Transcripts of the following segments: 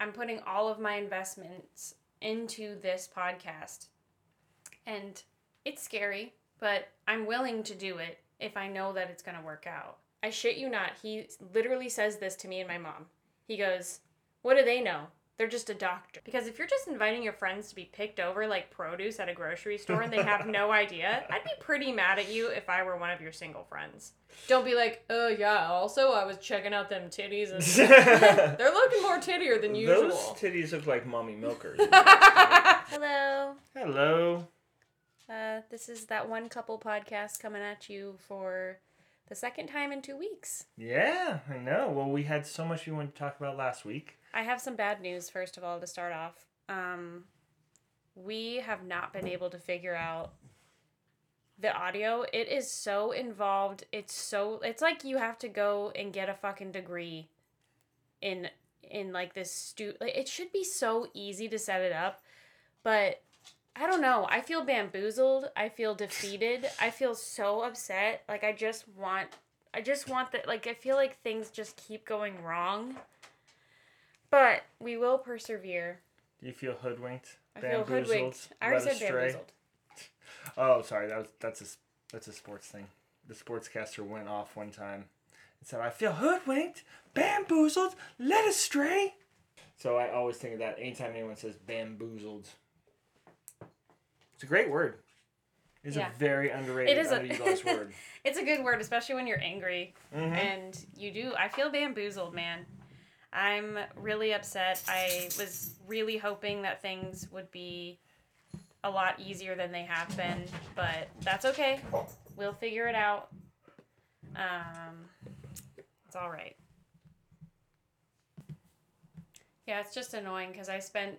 I'm putting all of my investments into this podcast. And it's scary, but I'm willing to do it if I know that it's going to work out. I shit you not. He literally says this to me and my mom. He goes, What do they know? They're just a doctor. Because if you're just inviting your friends to be picked over like produce at a grocery store and they have no idea, I'd be pretty mad at you if I were one of your single friends. Don't be like, oh yeah, also I was checking out them titties and they're looking more tittier than usual. Those titties look like mommy milkers. Hello. Hello. Uh, this is that one couple podcast coming at you for the second time in two weeks. Yeah, I know. Well, we had so much we wanted to talk about last week. I have some bad news, first of all, to start off. Um, we have not been able to figure out the audio. It is so involved. It's so it's like you have to go and get a fucking degree in in like this stu like it should be so easy to set it up, but I don't know. I feel bamboozled. I feel defeated. I feel so upset. Like I just want I just want that like I feel like things just keep going wrong. But we will persevere. Do you feel hoodwinked? I feel hoodwinked. I already said astray? bamboozled. Oh, sorry. That was that's a that's a sports thing. The sportscaster went off one time and said, "I feel hoodwinked, bamboozled, led astray." So I always think of that anytime anyone says bamboozled. It's a great word. It's Yeah. a very underrated, It is a- word. It's a good word, especially when you're angry. Mhm. And you do. I feel bamboozled, man. I'm really upset. I was really hoping that things would be a lot easier than they have been, but that's okay. We'll figure it out. Um, it's all right. Yeah, it's just annoying because I spent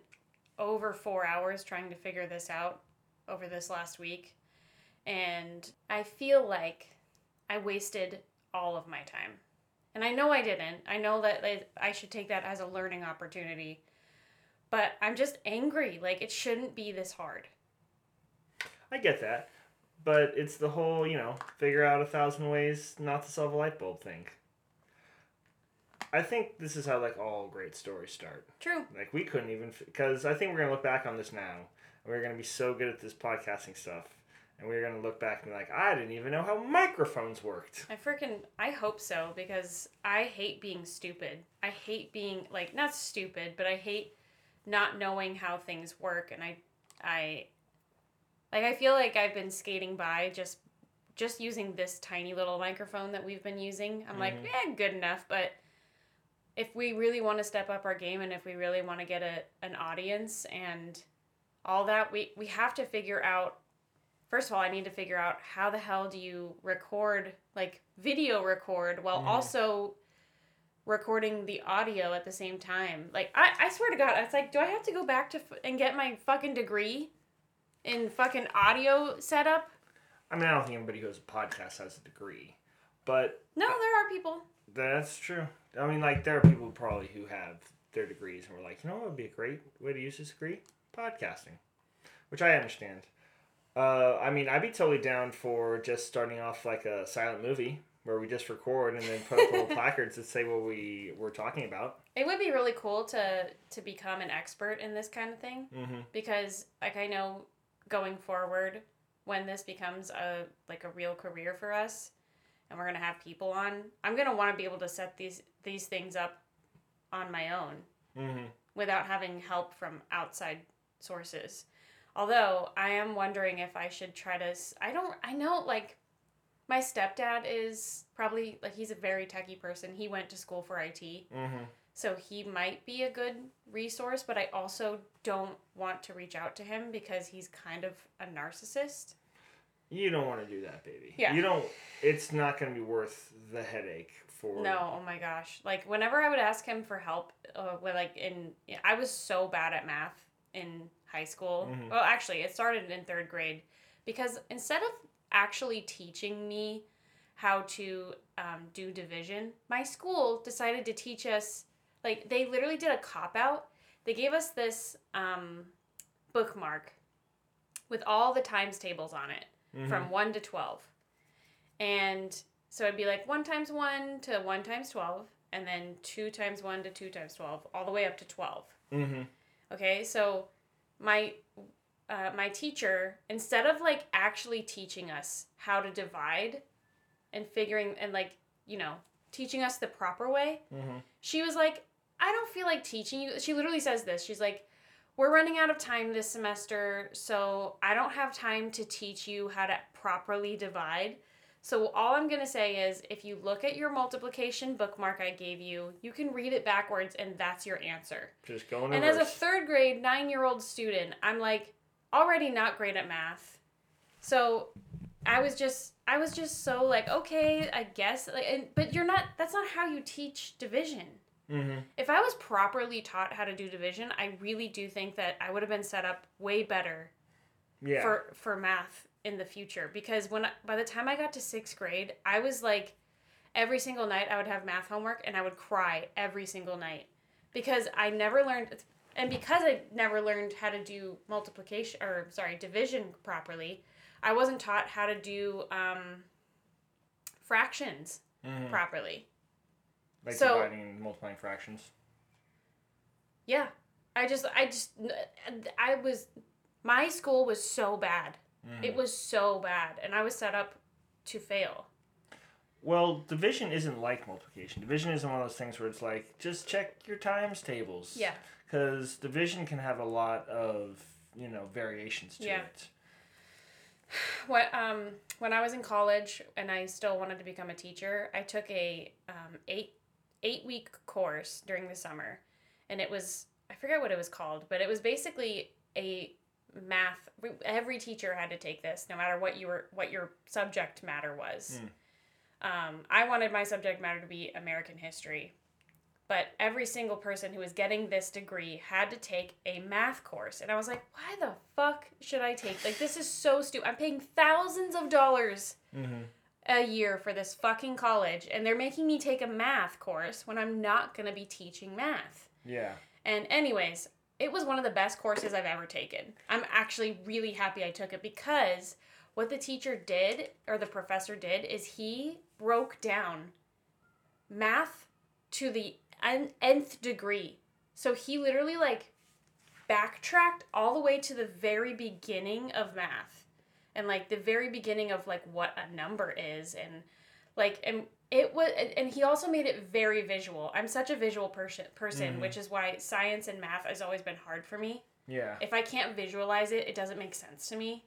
over four hours trying to figure this out over this last week. And I feel like I wasted all of my time. And I know I didn't. I know that I should take that as a learning opportunity. But I'm just angry. Like, it shouldn't be this hard. I get that, but it's the whole you know figure out a thousand ways not to solve a light bulb thing. I think this is how like all great stories start. True. Like we couldn't even because I think we're gonna look back on this now. and We're gonna be so good at this podcasting stuff, and we're gonna look back and be like, I didn't even know how microphones worked. I freaking I hope so because I hate being stupid. I hate being like not stupid, but I hate not knowing how things work and I I like I feel like I've been skating by just just using this tiny little microphone that we've been using. I'm like, Mhm. yeah, good enough, but if we really want to step up our game and if we really want to get a an audience and all that, we we have to figure out first of all, I need to figure out how the hell do you record, like video record, while Mhm. also recording the audio at the same time. Like, I, I swear to God, it's like, do I have to go back to f- and get my fucking degree in fucking audio setup? I mean, I don't think anybody who has a podcast has a degree, but No, there are people. that's true. I mean, like there are people probably who have their degrees and we're like, you know, what would be a great way to use this degree? Podcasting, which I understand. Uh, I mean, I'd be totally down for just starting off like a silent movie where we just record and then put up little placards that say what we were talking about. It would be really cool to to become an expert in this kind of thing Mm-hmm. because, like, I know going forward when this becomes a like a real career for us, and we're gonna have people on, I'm gonna want to be able to set these these things up on my own Mm-hmm. without having help from outside sources. Although I am wondering if I should try to. I don't. I know like my stepdad is probably like he's a very techie person. He went to school for IT, Mm-hmm. so he might be a good resource. But I also don't want to reach out to him because he's kind of a narcissist. You don't want to do that, baby. Yeah. You don't. It's not going to be worth the headache for. No, oh my gosh! Like whenever I would ask him for help, uh, like in I was so bad at math in high school. Mhm. Well, actually, it started in third grade because instead of actually teaching me how to um, do division, my school decided to teach us like they literally did a cop out. They gave us this um, bookmark with all the times tables on it Mhm. from 1 to 12. And so it'd be like 1 times 1 to 1 times 12. and then 2 times 1 to 2 times 12, all the way up to 12. Mm-hmm. Okay, so my uh, my teacher instead of like actually teaching us how to divide and figuring and like you know teaching us the proper way, Mm-hmm. she was like, I don't feel like teaching you. She literally says this. She's like, we're running out of time this semester, so I don't have time to teach you how to properly divide. So all I'm going to say is if you look at your multiplication bookmark I gave you, you can read it backwards and that's your answer. Just going And as a third grade, nine year old student, I'm like already not great at math. So I was just I was just so like, okay, I guess like and, but you're not that's not how you teach division. mm-hmm. If I was properly taught how to do division, I really do think that I would have been set up way better Yeah. for for math in the future because when I, by the time I got to 6th grade, I was like every single night I would have math homework and I would cry every single night because I never learned and because I never learned how to do multiplication or sorry, division properly, I wasn't taught how to do um, fractions Mhm. properly. Like so- dividing and multiplying fractions. Yeah. I just I just I was my school was so bad. Mhm. It was so bad and I was set up to fail. Well, division isn't like multiplication. Division isn't one of those things where it's like just check your times tables. Yeah. Because division can have a lot of you know variations to Yeah. it. What um when I was in college and I still wanted to become a teacher, I took a um, eight eight week course during the summer, and it was I forget what it was called, but it was basically a math. Every teacher had to take this, no matter what you were what your subject matter was. Um, I wanted my subject matter to be American history, but every single person who was getting this degree had to take a math course, and I was like, why the fuck should I take? Like this is so stupid. I'm paying thousands of dollars Mm-hmm. a year for this fucking college and they're making me take a math course when I'm not going to be teaching math. Yeah. And anyways, it was one of the best courses I've ever taken. I'm actually really happy I took it because what the teacher did or the professor did is he broke down math to the nth degree. So he literally like backtracked all the way to the very beginning of math and like the very beginning of like what a number is and like and it was and he also made it very visual i'm such a visual person person Mhm. which is why science and math has always been hard for me Yeah. if i can't visualize it it doesn't make sense to me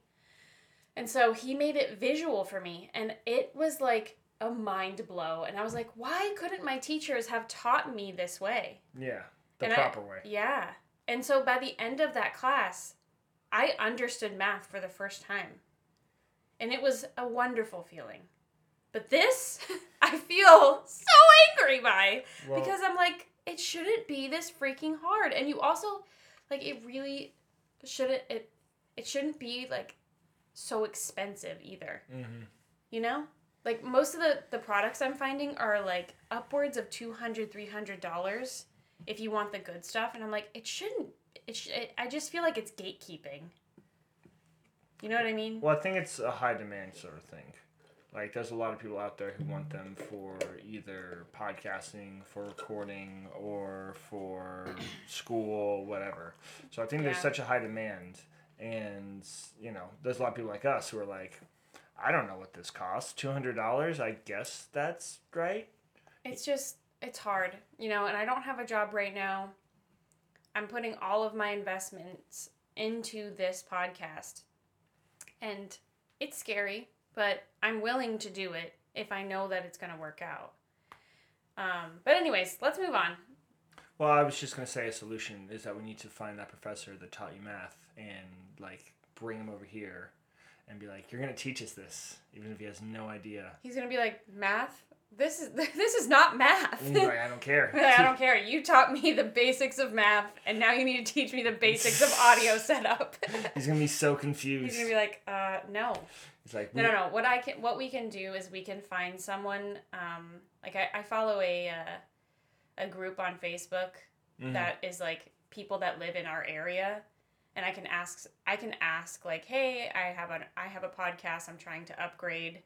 and so he made it visual for me and it was like a mind blow and i was like why couldn't my teachers have taught me this way Yeah. The And I- proper way. yeah. And so by the end of that class, I understood math for the first time. And it was a wonderful feeling. But this, I feel so angry by Well, because I'm like, it shouldn't be this freaking hard. And you also, like, it really shouldn't, it, it shouldn't be, like, so expensive either. Mm-hmm. You know? Like, most of the, the products I'm finding are, like, upwards of $200, $300 if you want the good stuff. And I'm like, it shouldn't, it sh- it, I just feel like it's gatekeeping. You know what I mean? Well, I think it's a high demand sort of thing. Like, there's a lot of people out there who want them for either podcasting, for recording, or for school, whatever. So I think there's such a high demand. And, you know, there's a lot of people like us who are like, I don't know what this costs. $200? I guess that's right. It's just, it's hard, you know, and I don't have a job right now. I'm putting all of my investments into this podcast. And it's scary, but I'm willing to do it if I know that it's going to work out. Um, but, anyways, let's move on. Well, I was just going to say a solution is that we need to find that professor that taught you math and, like, bring him over here and be like, you're going to teach us this, even if he has no idea. He's going to be like, math? This is this is not math. And I don't care. I don't care. You taught me the basics of math, and now you need to teach me the basics of audio setup. He's gonna be so confused. He's gonna be like, uh, no, He's like, no, no, no. What I can, what we can do is we can find someone. Um, like I, I follow a, uh, a group on Facebook Mhm. that is like people that live in our area, and I can ask, I can ask like, hey, I have a, I have a podcast. I'm trying to upgrade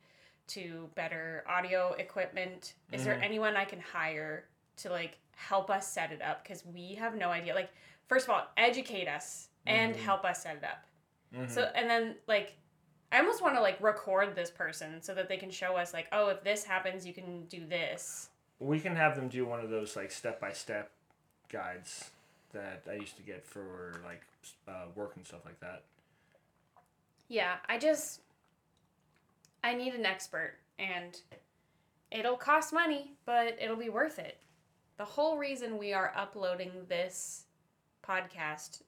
to better audio equipment. Is there Mhm. anyone I can hire to like help us set it up because we have no idea. Like, first of all, educate us and Mhm. help us set it up. Mhm. So and then like I almost want to like record this person so that they can show us like, oh, if this happens, you can do this. we can have them do one of those like step by step guides that I used to get for like uh, work and stuff like that. Yeah, I just I need an expert and it'll cost money, but it'll be worth it. The whole reason we are uploading this podcast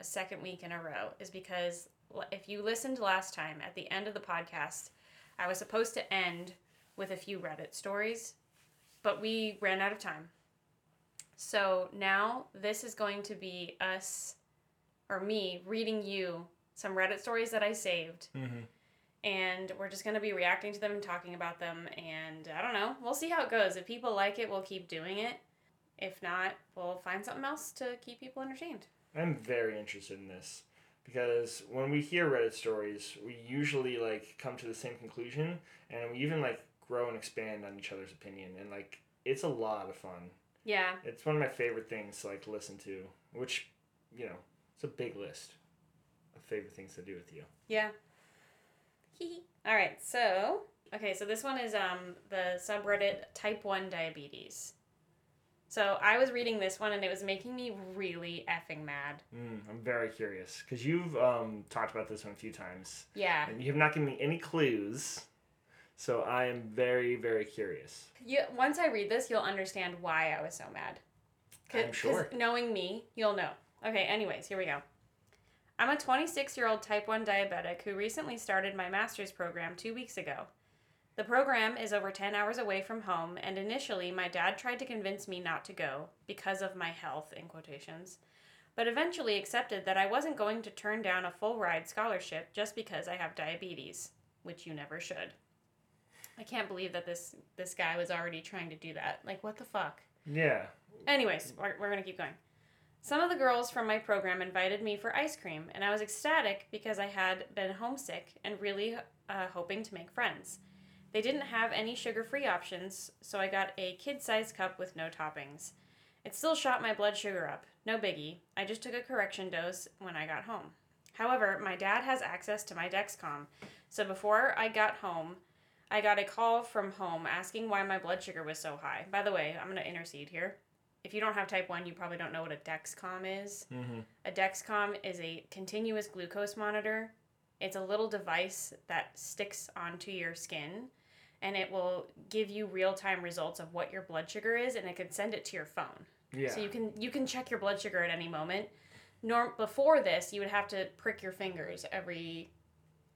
a second week in a row is because if you listened last time at the end of the podcast, I was supposed to end with a few Reddit stories, but we ran out of time. So now this is going to be us or me reading you some Reddit stories that I saved, Mm-hmm. And we're just gonna be reacting to them and talking about them. And I don't know, we'll see how it goes. If people like it, we'll keep doing it. If not, we'll find something else to keep people entertained. I'm very interested in this because when we hear Reddit stories, we usually like come to the same conclusion, and we even like grow and expand on each other's opinion, and like it's a lot of fun. Yeah, It's one of my favorite things to like listen to, which you know it's a big list of favorite things to do with you. yeah. All right, so okay, so this one is um the subreddit type one diabetes. So I was reading this one and it was making me really effing mad. Mm, I'm very curious because you've um, talked about this one a few times, Yeah. and you have not given me any clues. So I am very, very curious. You, once I read this, you'll understand why I was so mad. I'm sure. knowing me, you'll know. Okay, anyways, here we go. I'm a 26 year old type 1 diabetic who recently started my master's program two weeks ago. The program is over 10 hours away from home, and initially my dad tried to convince me not to go because of my health, in quotations, but eventually accepted that I wasn't going to turn down a full ride scholarship just because I have diabetes, which you never should. I can't believe that this this guy was already trying to do that. Like what the fuck? Yeah. Anyways, we're, we're going to keep going. Some of the girls from my program invited me for ice cream, and I was ecstatic because I had been homesick and really uh, hoping to make friends. They didn't have any sugar free options, so I got a kid sized cup with no toppings. It still shot my blood sugar up. No biggie. I just took a correction dose when I got home. However, my dad has access to my Dexcom, so before I got home, I got a call from home asking why my blood sugar was so high. By the way, I'm going to intercede here. If you don't have type 1, you probably don't know what a Dexcom is. Mm-hmm. A Dexcom is a continuous glucose monitor. It's a little device that sticks onto your skin and it will give you real-time results of what your blood sugar is and it can send it to your phone. Yeah. So you can you can check your blood sugar at any moment. Norm before this, you would have to prick your fingers every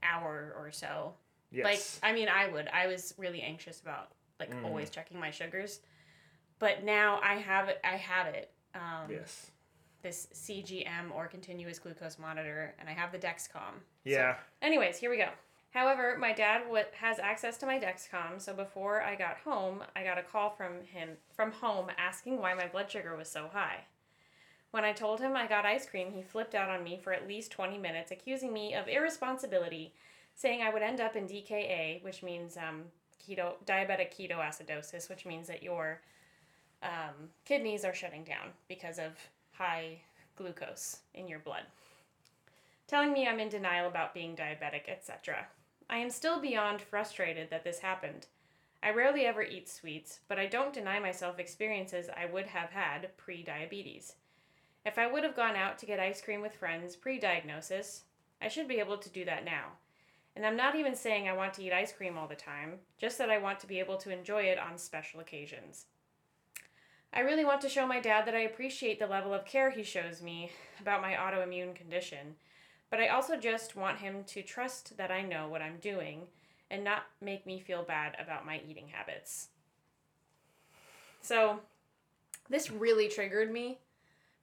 hour or so yes. like I mean, I would. I was really anxious about like Mhm. always checking my sugars, but now I have it. I have it. Um, yes. This CGM or continuous glucose monitor, and I have the Dexcom. Yeah. Anyways, here we go. However, my dad w- has access to my Dexcom, so before I got home, I got a call from him from home asking why my blood sugar was so high. When I told him I got ice cream, he flipped out on me for at least 20 minutes, accusing me of irresponsibility, saying I would end up in DKA, which means um, keto diabetic ketoacidosis, which means that your um, kidneys are shutting down because of high glucose in your blood telling me I'm in denial about being diabetic, etc. I am still beyond frustrated that this happened. I rarely ever eat sweets, but I don't deny myself experiences I would have had pre diabetes. If I would have gone out to get ice cream with friends pre diagnosis, I should be able to do that now. And I'm not even saying I want to eat ice cream all the time, just that I want to be able to enjoy it on special occasions. I really want to show my dad that I appreciate the level of care he shows me about my autoimmune condition, but I also just want him to trust that I know what I'm doing and not make me feel bad about my eating habits. So, this really triggered me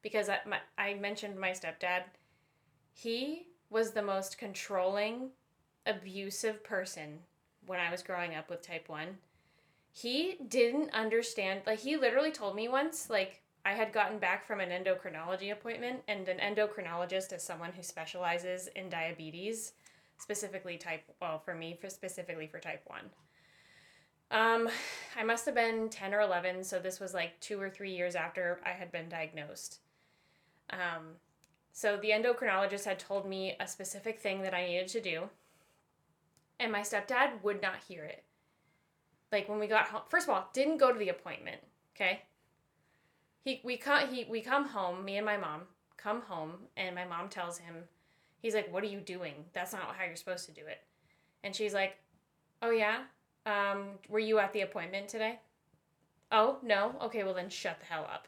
because I, my, I mentioned my stepdad. He was the most controlling, abusive person when I was growing up with type 1. He didn't understand, like, he literally told me once, like, I had gotten back from an endocrinology appointment, and an endocrinologist is someone who specializes in diabetes, specifically type, well, for me, for specifically for type 1. Um, I must have been 10 or 11, so this was like two or three years after I had been diagnosed. Um, so the endocrinologist had told me a specific thing that I needed to do, and my stepdad would not hear it. Like when we got home, first of all, didn't go to the appointment. Okay. He we come he we come home. Me and my mom come home, and my mom tells him, he's like, "What are you doing? That's not how you're supposed to do it." And she's like, "Oh yeah, um, were you at the appointment today?" Oh no. Okay, well then shut the hell up.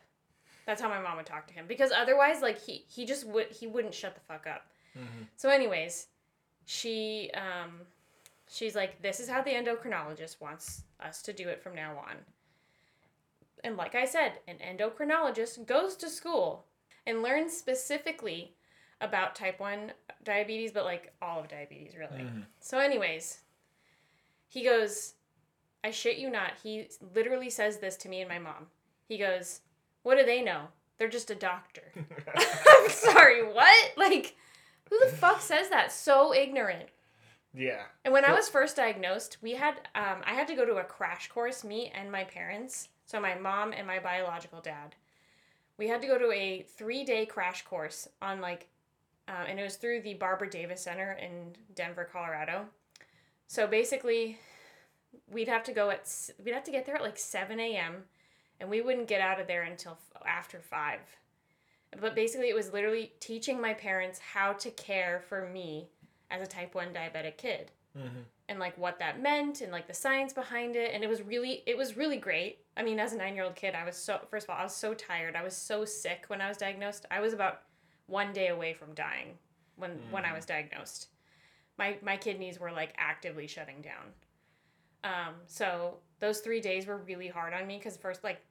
That's how my mom would talk to him because otherwise, like he he just would he wouldn't shut the fuck up. Mm-hmm. So, anyways, she um, she's like, this is how the endocrinologist wants us to do it from now on. And like I said, an endocrinologist goes to school and learns specifically about type 1 diabetes, but like all of diabetes, really. Mhm. So, anyways, he goes, I shit you not. He literally says this to me and my mom. He goes, What do they know? They're just a doctor. I'm sorry, what? Like, who the fuck says that? So ignorant. Yeah. And when I was first diagnosed, we had um, I had to go to a crash course, me and my parents, so my mom and my biological dad. We had to go to a three day crash course on like, uh, and it was through the Barbara Davis Center in Denver, Colorado. So basically, we'd have to go at we'd have to get there at like seven a.m. and we wouldn't get out of there until after five. But basically, it was literally teaching my parents how to care for me as a type 1 diabetic kid. Mm-hmm. and like what that meant and like the science behind it. And it was really it was really great. I mean as a nine year old kid i was so first of all i was so tired. I was so sick when i was diagnosed. I was about one day away from dying when when i was diagnosed. My my kidneys were like actively shutting down. Um so those three days were really hard on me because first like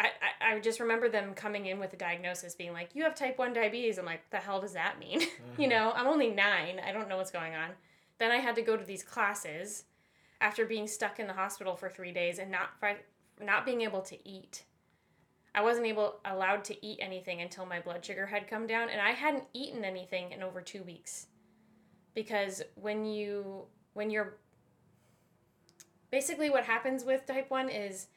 I, I, I just remember them coming in with a diagnosis being like you have type 1 diabetes. I'm like the hell does that mean? You uh-huh. know i'm only nine. I don't know what's going on. Then I had to go to these classes after being stuck in the hospital for three days and not not being able to eat. I wasn't able allowed to eat anything until my blood sugar had come down, and I hadn't eaten anything in over two weeks. Because when you when you're basically what happens with type one is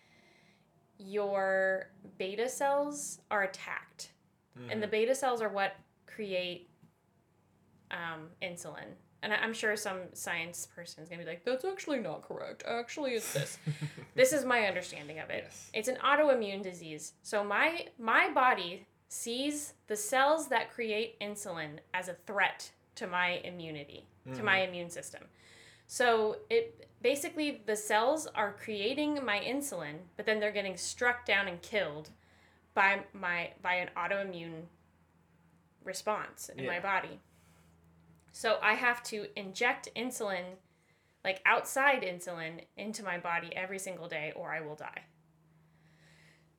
your beta cells are attacked, and the beta cells are what create um, insulin. And I'm sure some science person is gonna be like, "That's actually not correct. Actually, it's this." this is my understanding of it. Yes. It's an autoimmune disease. So my my body sees the cells that create insulin as a threat to my immunity, to my immune system. So it basically the cells are creating my insulin, but then they're getting struck down and killed by my by an autoimmune response in my body. So I have to inject insulin, like outside insulin, into my body every single day, or I will die.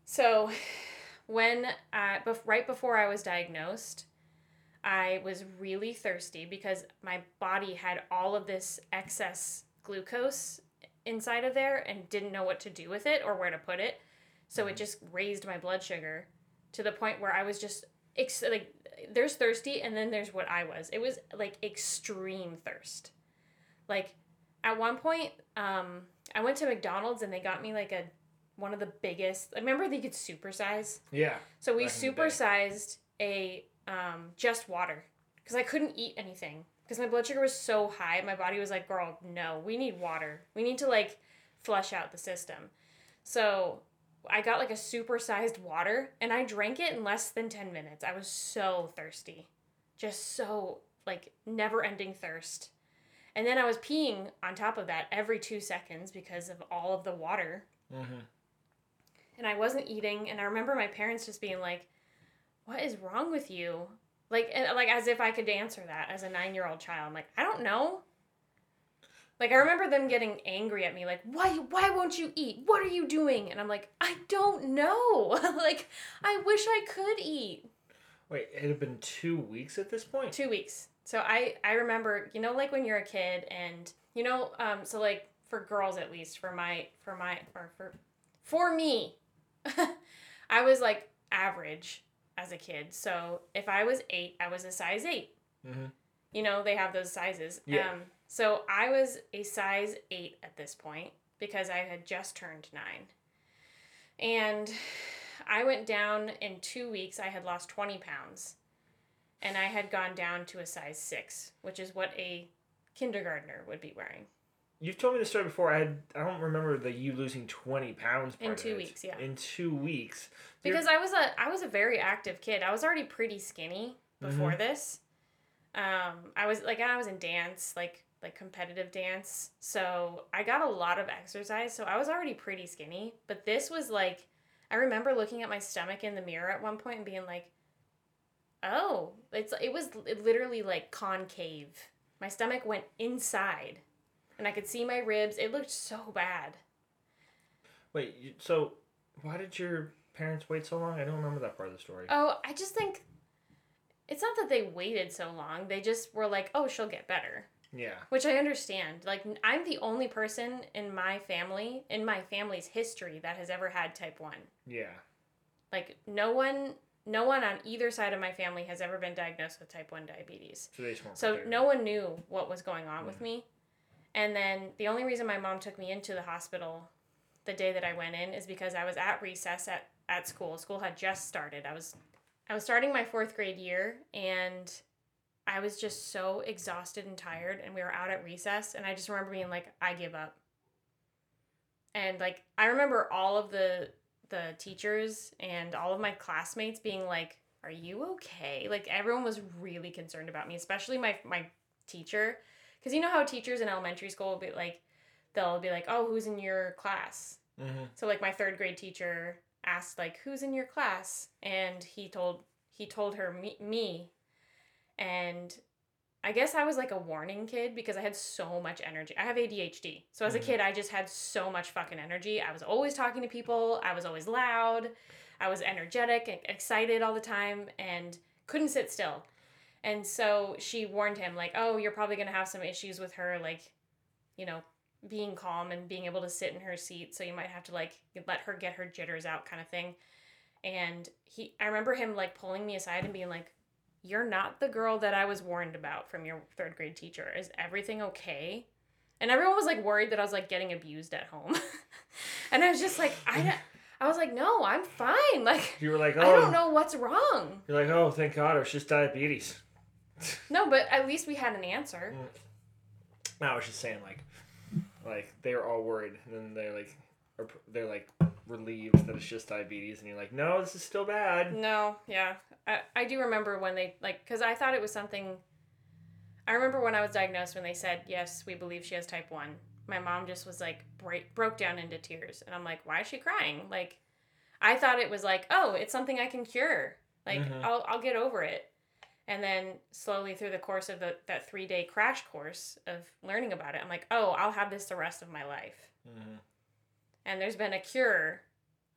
So, when I, bef- right before I was diagnosed, I was really thirsty because my body had all of this excess glucose inside of there and didn't know what to do with it or where to put it. So it just raised my blood sugar to the point where I was just ex- like there's thirsty and then there's what I was. It was like extreme thirst. Like at one point um I went to McDonald's and they got me like a one of the biggest. I remember they could supersize. Yeah. So we Back in the day. supersized a um, just water because I couldn't eat anything because my blood sugar was so high. My body was like, "Girl, no, we need water. We need to like flush out the system." So I got like a supersized water and I drank it in less than ten minutes. I was so thirsty, just so like never-ending thirst. And then I was peeing on top of that every two seconds because of all of the water Mm-hmm. and I wasn't eating. And I remember my parents just being like, "What is wrong with you?" Like, and, like as if I could answer that as a nine-year-old child. I'm like, I don't know. Like I remember them getting angry at me, like, "Why? Why won't you eat? What are you doing?" And I'm like, I don't know. like, I wish I could eat. Wait, it had been two weeks at this point. Two weeks. So I I remember, you know, like when you're a kid and you know, um, so like for girls at least, for my for my or for for me, I was like average as a kid. So if I was eight, I was a size eight. Mm-hmm. You know, they have those sizes. Yeah. Um, so I was a size eight at this point, because I had just turned nine. And I went down in two weeks. I had lost 20 pounds. And I had gone down to a size six, which is what a kindergartner would be wearing. You've told me this story before. I had, I don't remember the you losing twenty pounds In two weeks, yeah. In two weeks. You're- because I was a I was a very active kid. I was already pretty skinny before this. Um, I was like I was in dance, like like competitive dance. So I got a lot of exercise. So I was already pretty skinny. But this was like I remember looking at my stomach in the mirror at one point and being like, "Oh, it's it was literally like concave. My stomach went inside, and I could see my ribs. It looked so bad." Wait, you, so why did your parents wait so long? I don't remember that part of the story. Oh, I just think it's not that they waited so long. They just were like, "Oh, she'll get better," yeah. which I understand. Like, I'm the only person in my family, in my family's history, that has ever had type one. Yeah. Like, no one, no one on either side of my family has ever been diagnosed with type one diabetes. So they just So no one knew what was going on with me. And then the only reason my mom took me into the hospital the day that I went in is because I was at recess at, at school. School had just started. I was I was starting my fourth grade year and I was just so exhausted and tired and we were out at recess and I just remember being like, I give up. And like I remember all of the the teachers and all of my classmates being like, Are you okay? Like everyone was really concerned about me, especially my my teacher. Because you know how teachers in elementary school will be like, they'll be like, oh, who's in your class? Mm-hmm. So like my third grade teacher asked like, who's in your class? And he told he told her me, me. and I guess I was like a warning kid because I had so much energy. I have ADHD. So as a Mhm. kid, I just had so much fucking energy. I was always talking to people. I was always loud. I was energetic and excited all the time and couldn't sit still. And so she warned him, like, oh, you're probably going to have some issues with her, like, you know, being calm and being able to sit in her seat. So you might have to, like, let her get her jitters out, kind of thing. And he, I remember him, like, pulling me aside and being like, you're not the girl that I was warned about from your third grade teacher. Is everything okay? And everyone was like worried that I was like getting abused at home. and I was just like, I don't, I was like, no, I'm fine. Like, You were like, oh, I don't oh. know what's wrong. You're like, oh, thank God, it was just diabetes. No, but at least we had an answer. No, I was just saying, like, like they were all worried, and then they're like, they're like relieved that it's just diabetes, and you're like, no, this is still bad. No, yeah. I, I do remember when they, like, because I thought it was something. I remember when I was diagnosed when they said, yes, we believe she has type 1. My mom just was like, break, broke down into tears. And I'm like, why is she crying? Like, I thought it was like, oh, it's something I can cure. Like, Mhm. I'll, I'll get over it. And then slowly through the course of the, that three day crash course of learning about it, I'm like, oh, I'll have this the rest of my life. Mm-hmm. and there's been a cure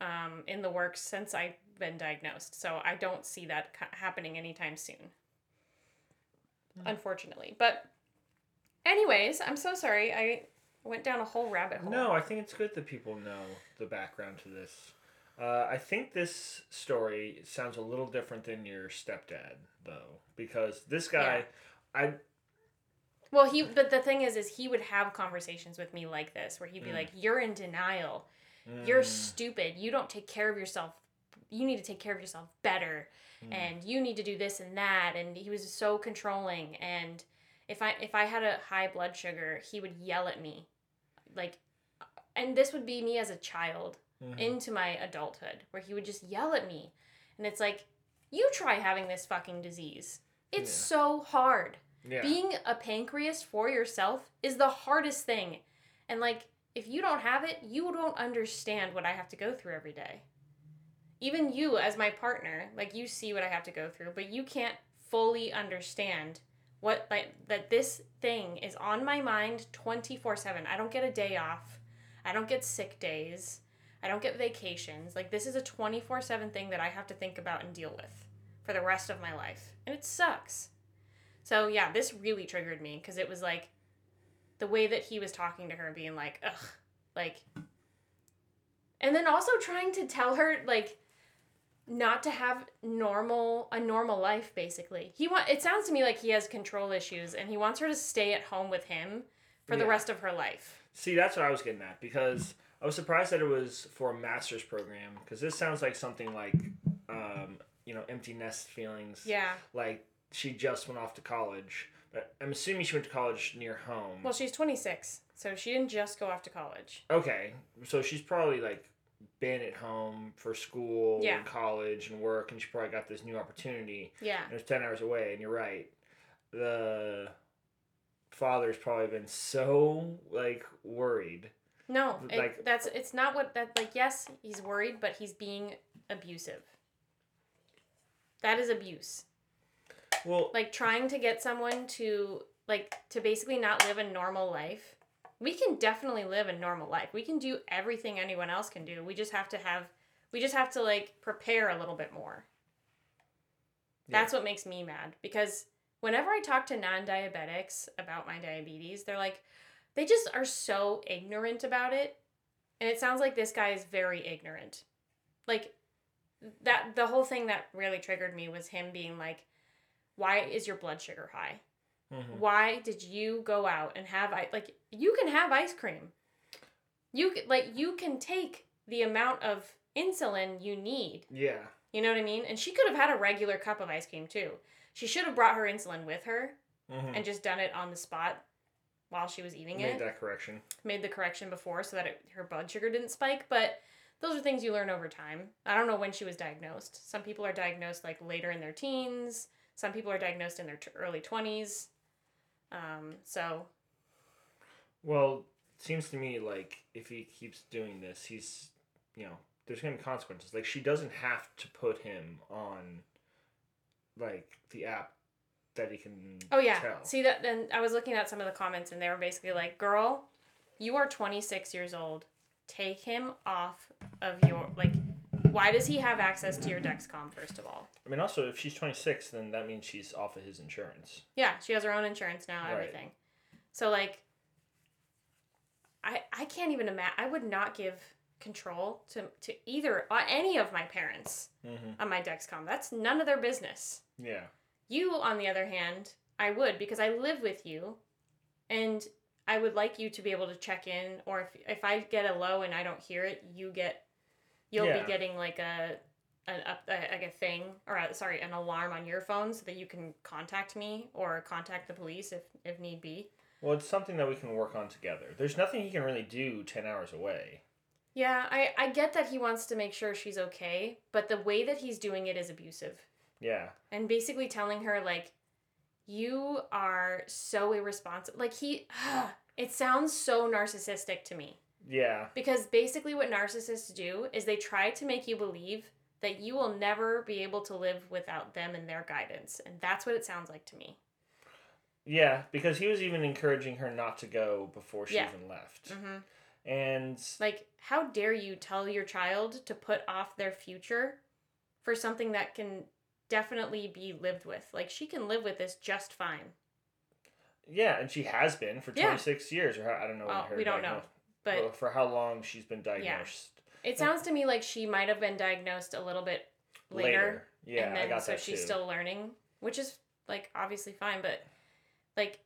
um, in the works since I've been diagnosed. So I don't see that happening anytime soon, Hmm. unfortunately. But, anyways, I'm so sorry. I went down a whole rabbit hole. No, I think it's good that people know the background to this. Uh, I think this story sounds a little different than your stepdad, though, because this guy, I Well, he. But the thing is, is he would have conversations with me like this, where he'd be Mm. like, "You're in denial. You're Mm, stupid. You don't take care of yourself. You need to take care of yourself better." mm, and you need to do this and that and he was so controlling and if i if i had a high blood sugar he would yell at me like and this would be me as a child mhm. into my adulthood where he would just yell at me. And it's like you try having this fucking disease. It's Yeah. so hard. Yeah. being a pancreas for yourself is the hardest thing. And like if you don't have it you don't understand what i have to go through every day. Even you as my partner like you see what i have to go through but you can't fully understand what like that this thing is on my mind 24/7 i don't get a day off. I don't get sick days i don't get vacations. Like this is a 24/7 thing that i have to think about and deal with for the rest of my life. And it sucks. So yeah this really triggered me because it was like the way that he was talking to her being like ugh like and then also trying to tell her like not to have normal a normal life basically. He want it sounds to me like he has control issues and he wants her to stay at home with him for the rest of her life. See, that's what I was getting at because I was surprised that it was for a master's program because this sounds like something like, um, you know, empty nest feelings. Yeah. Like she just went off to college, but I'm assuming she went to college near home. Well, she's 26, so she didn't just go off to college. okay, so she's probably like been at home for school Yeah. and college and work, and she probably got this new opportunity. Yeah. and it's 10 hours away and you're right the father's probably been so like worried No, it, that's it's not what that like. Yes, he's worried, but he's being abusive. That is abuse. well Like trying to get someone to like to basically not live a normal life. We can definitely live a normal life. We can do everything anyone else can do. We just have to have we just have to like prepare a little bit more. That's what makes me mad because whenever I talk to non-diabetics about my diabetes, they're like they just are so ignorant about it. And it sounds like this guy is very ignorant. Like that the whole thing that really triggered me was him being like why is your blood sugar high? Mhm. Why did you go out and have I like you can have ice cream. You like you can take the amount of insulin you need. yeah You know what I mean? And she could have had a regular cup of ice cream too. She should have brought her insulin with her Mhm. and just done it on the spot while she was eating made it. that correction Made the correction before so that it, her blood sugar didn't spike, but those are things you learn over time. I don't know when she was diagnosed. Some people are diagnosed like later in their teens. Some people are diagnosed in their t- early 20s. Um, so well it seems to me like if he keeps doing this he's you know there's gonna be consequences like she doesn't have to put him on like the app that he can Oh yeah. tell. See that then I was looking at some of the comments and they were basically like, "Girl, you are 26 years old. Take him off of your like why does he have access to your Dexcom first of all?" i mean also if she's 26 then that means she's off of his insurance Yeah, she has her own insurance now, Right. everything. So like I I can't even imagine I would not give control to to either uh, any of my parents mm-hmm. on my Dexcom. That's none of their business. yeah You, on the other hand, I would because I live with you, and I would like you to be able to check in, or if if I get a low and I don't hear it, you get, you'll Yeah. be getting like a, an up a, like a thing or a, sorry an alarm on your phone so that you can contact me or contact the police if if need be. Well, it's something that we can work on together. There's nothing he can really do 10 hours away. Yeah, I I get that he wants to make sure she's okay, but the way that he's doing it is abusive. Yeah. and basically telling her like you are so irresponsible like he it sounds so narcissistic to me Yeah. because basically what narcissists do is they try to make you believe that you will never be able to live without them and their guidance and that's what it sounds like to me Yeah, because he was even encouraging her not to go before she Yeah. even left. Mm-hmm. And like how dare you tell your child to put off their future for something that can definitely be lived with like she can live with this just fine yeah, and she has been for Yeah. 26 years or how, I don't know Well, oh, her we don't know, but for how long she's been diagnosed. Yeah. It sounds to me like she might have been diagnosed a little bit later, Yeah, and then I got so that she's too. still learning, which is like obviously fine, but like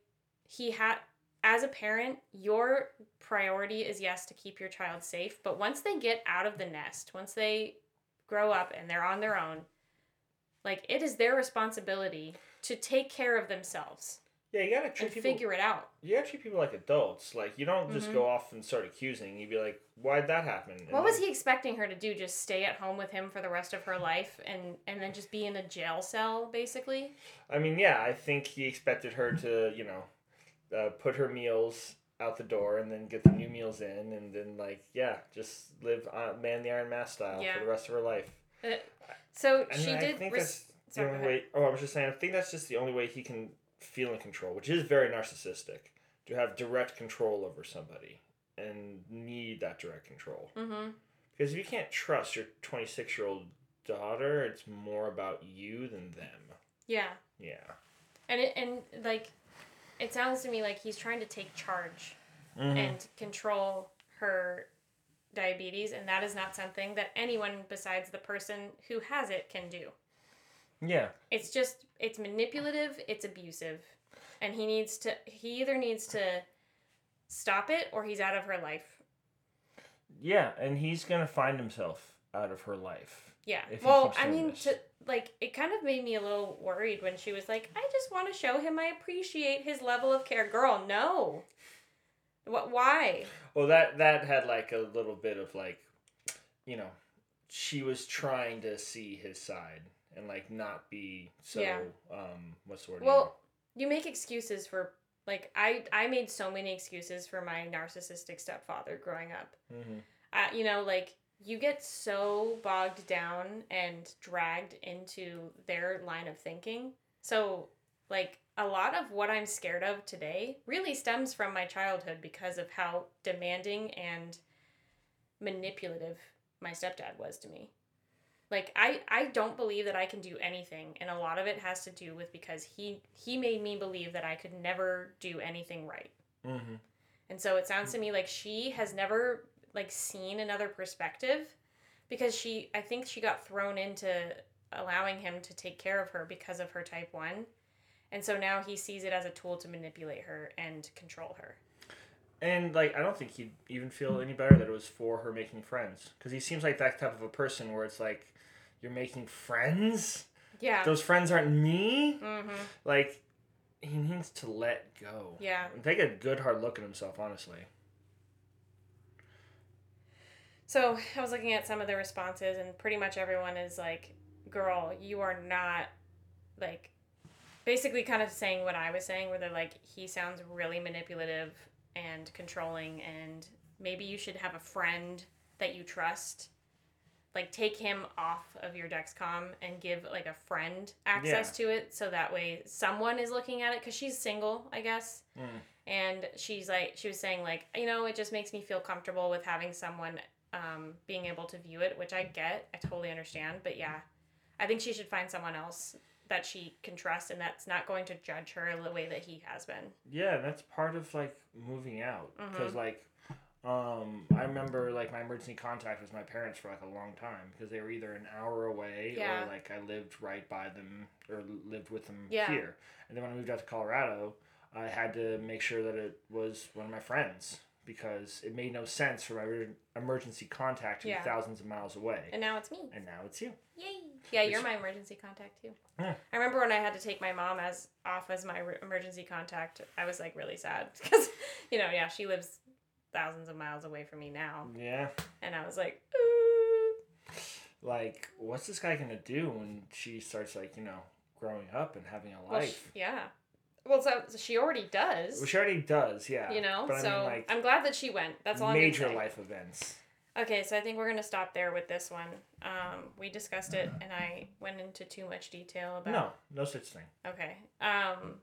he had as a parent, your priority is yes to keep your child safe, but once they get out of the nest, once they grow up and they're on their own, like it is their responsibility to take care of themselves Yeah, you gotta treat and people. figure it out. you gotta treat people like adults. Like you don't just Mhm. go off and start accusing. You'd be like, "Why'd that happen?" And What was he expecting her to do? Just stay at home with him for the rest of her life and and then just be in a jail cell basically? I mean, yeah, I think he expected her to, you know, uh, put her meals out the door and then get the new meals in, and then like, yeah, just live uh, man the Iron Mask style Yeah. for the rest of her life. So And she I did. think res- that's the sorry, only way. Oh, I was just saying. I think that's just the only way he can feel in control, which is very narcissistic, to have direct control over somebody and need that direct control. Mm-hmm. Because if you can't trust your twenty six year old daughter, it's more about you than them. Yeah, Yeah. and it and like, it sounds to me like he's trying to take charge Mm-hmm. and control her diabetes, and that is not something that anyone besides the person who has it can do. Yeah. It's just it's manipulative, it's abusive, and he needs to. He either needs to stop it or he's out of her life. Yeah, and he's gonna find himself out of her life. Yeah. Well, I mean, to, like it kind of made me a little worried when she was like, "I just want to show him I appreciate his level of care." Girl, no. What? Why? Well, that that had like a little bit of like, you know, she was trying to see his side and like not be so Yeah. um what's the word? Well, you make excuses for like I I made so many excuses for my narcissistic stepfather growing up. hmm uh, you know, like you get so bogged down and dragged into their line of thinking. So, like, a lot of what I'm scared of today really stems from my childhood because of how demanding and manipulative my stepdad was to me. Like I I don't believe that I can do anything and a lot of it has to do with because he he made me believe that I could never do anything right. hmm And so it sounds to me like she has never like seen another perspective because she I think she got thrown into allowing him to take care of her because of her type 1. And so now he sees it as a tool to manipulate her and control her. And like, I don't think he'd even feel any better that it was for her making friends, because he seems like that type of a person where it's like, you're making friends. Yeah. Those friends aren't me. Mm-hmm. Like, he needs to let go. Yeah. And take a good hard look at himself, honestly. So I was looking at some of the responses, and pretty much everyone is like, "Girl, you are not like." Basically, kind of saying what I was saying, where they're like, he sounds really manipulative and controlling, and maybe you should have a friend that you trust. Like, take him off of your Dexcom and give like a friend access to it, so that way someone is looking at it because she's single, I guess Mm. and she's like she was saying like you know it just makes me feel comfortable with having someone um, being able to view it which i get i totally understand but yeah i think she should find someone else that she can trust and that's not going to judge her the way that he has been Yeah, that's part of like moving out because Mhm. like um I remember like my emergency contact was my parents for like a long time because they were either an hour away Yeah. or like I lived right by them or lived with them Yeah. here. And then when I moved out to Colorado, I had to make sure that it was one of my friends because it made no sense for my emergency contact to Yeah. be thousands of miles away. and now it's me And now it's you. yay yeah you're my emergency contact too Yeah. i remember when i had to take my mom as off as my re- emergency contact i was like really sad because you know yeah she lives thousands of miles away from me now Yeah. and i was like Ooh. Like, what's this guy gonna do when she starts like, you know, growing up and having a Well, life? yeah. Well, so, so she already does. Well, she already does, yeah. you know, But so I mean, like, I'm glad that she went. That's all major life events. Okay, so I think we're gonna stop there with this one. Um, we discussed it, and I went into too much detail about. No, no such thing. Okay. Um,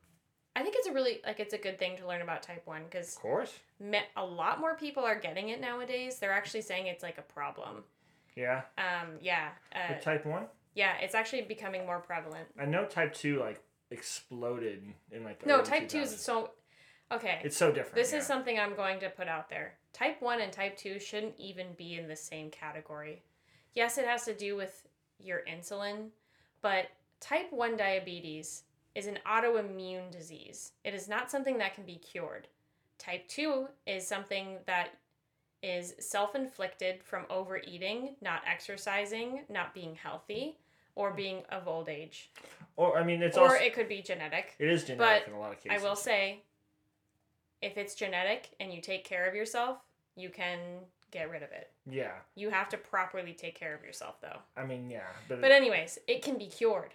I think it's a really like it's a good thing to learn about type one because Of course. me- a lot more people are getting it nowadays. They're actually saying it's like a problem. Yeah. Um, yeah. Uh, type one, yeah, it's actually becoming more prevalent. I know type two like exploded in like No, type two is 2000s. so. Okay. It's so different. This yeah. is something I'm going to put out there. Type 1 and type 2 shouldn't even be in the same category. Yes, it has to do with your insulin, but type 1 diabetes is an autoimmune disease. It is not something that can be cured. Type 2 is something that is self inflicted from overeating, not exercising, not being healthy, or hmm. being of old age. Or I mean, it's also or also it could be genetic. it is genetic but in a lot of cases. I will say, if it's genetic and you take care of yourself, you can get rid of it. Yeah. You have to properly take care of yourself, though. I mean, yeah, but, But anyways, it can be cured.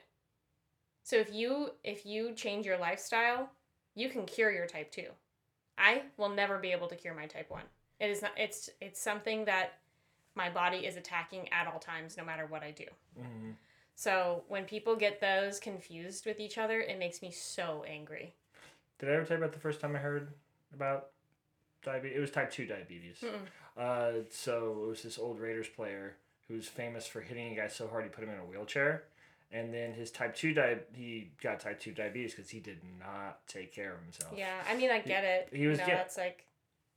So if you if you change your lifestyle, you can cure your type two. I will never be able to cure my type one. It is not. It's it's something that my body is attacking at all times, no matter what I do. Mhm. So when people get those confused with each other, it makes me so angry. did I ever tell you about the first time I heard about diabetes? It was type two diabetes. Uh, so it was this old Raiders player who's famous for hitting a guy so hard he put him in a wheelchair, and then his type two di- he got type two diabetes because he did not take care of himself. Yeah, I mean, I get it. he was you know, get- that's like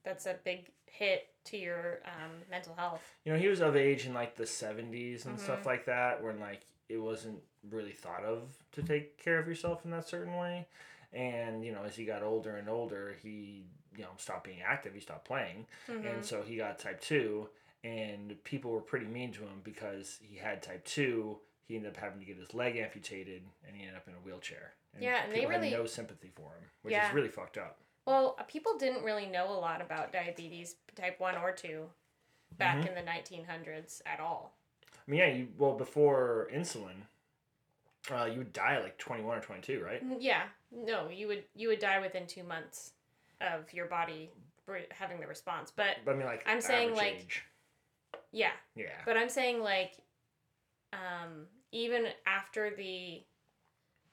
that's a big hit to your um, mental health. You know, he was of age in like the seventies and stuff like that, when like it wasn't really thought of to take care of yourself in that certain way. And you know, as he got older and older, he you know stopped being active. He stopped playing, Mhm. and so he got type two. And people were pretty mean to him because he had type two. He ended up having to get his leg amputated, and he ended up in a wheelchair. And Yeah, and they really- had no sympathy for him, which Yeah. is really fucked up. Well, people didn't really know a lot about diabetes type 1 or 2 back Mhm. in the 1900s at all. I mean, yeah, you well before insulin, uh, you would die like twenty one or twenty two, right? Yeah, no, you would you would die within 2 months of your body having the response. But But I mean, like I'm saying, like, age. yeah, yeah, But I'm saying like, um, even after the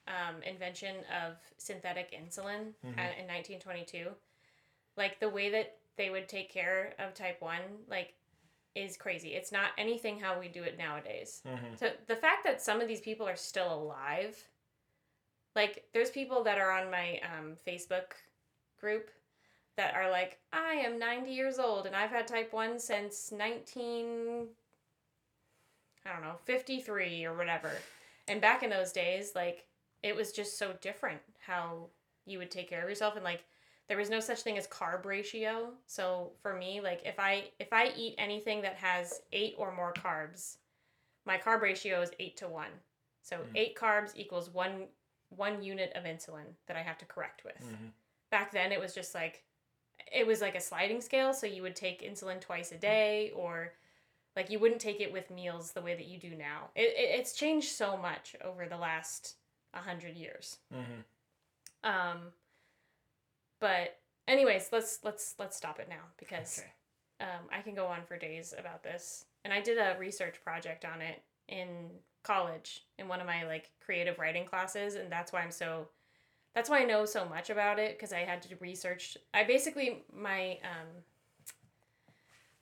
um, invention of synthetic insulin Mhm. at, in 1922, like the way that they would take care of type one, like, is crazy. It's not anything how we do it nowadays. hmm So the fact that some of these people are still alive, like there's people that are on my um, Facebook group that are like, I am 90 years old and I've had type 1 since 19, I don't know, 53 or whatever. And back in those days, like it was just so different how you would take care of yourself and like there was no such thing as carb ratio. So for me, like if I if I eat anything that has 8 or more carbs, my carb ratio is 8 to 1. So Mm. 8 carbs equals 1 1 unit of insulin that I have to correct with. hmm Back then it was just like it was like a sliding scale, so you would take insulin twice a day or like you wouldn't take it with meals the way that you do now. It, it it's changed so much over the last 100 years. hmm Um but anyways, let's let's let's stop it now because Okay. um, I can go on for days about this. And I did a research project on it in college in one of my like creative writing classes, and that's why I'm so. That's why I know so much about it because I had to research. I basically my um,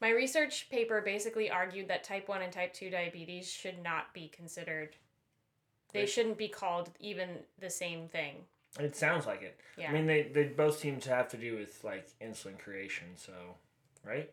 my research paper basically argued that type one and type two diabetes should not be considered. They Right. shouldn't be called even the same thing. It sounds like it. Yeah. I mean, they they both seem to have to do with like insulin creation. So, right?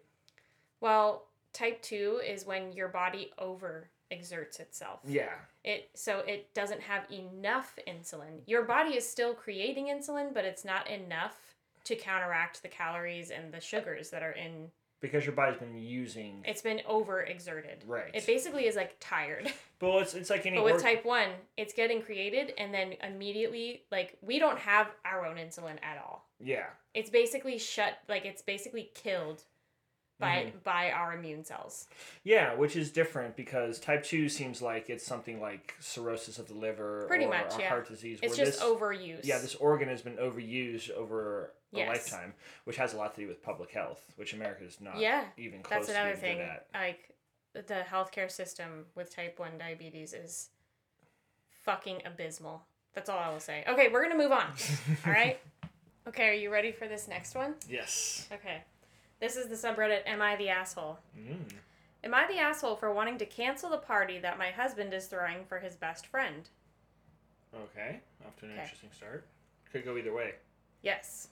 Well, type 2 is when your body over exerts itself. Yeah. It so it doesn't have enough insulin. Your body is still creating insulin, but it's not enough to counteract the calories and the sugars that are in Because your body's been using. it's been overexerted. Right. It basically is like tired. But it's it's like any. But with type 1, it's getting created and then immediately like we don't have our own insulin at all. Yeah. It's basically shut like it's basically killed by Mm-hmm. by our immune cells. Yeah, which is different because type two seems like it's something like cirrhosis of the liver Pretty or much, yeah. heart disease. It's just this, overuse. Yeah, this organ has been overused over a Yes. lifetime, which has a lot to do with public health, which America is not Yeah, even close That's another thing. Like the healthcare system with type 1 diabetes is fucking abysmal. That's all I will say. Okay, we're going to move on. all right? Okay, are you ready for this next one? Yes. Okay. This is the subreddit Am I the Asshole? Mm. Am I the asshole for wanting to cancel the party that my husband is throwing for his best friend? Okay. Off to an Okay. interesting start. Could go either way. Yes.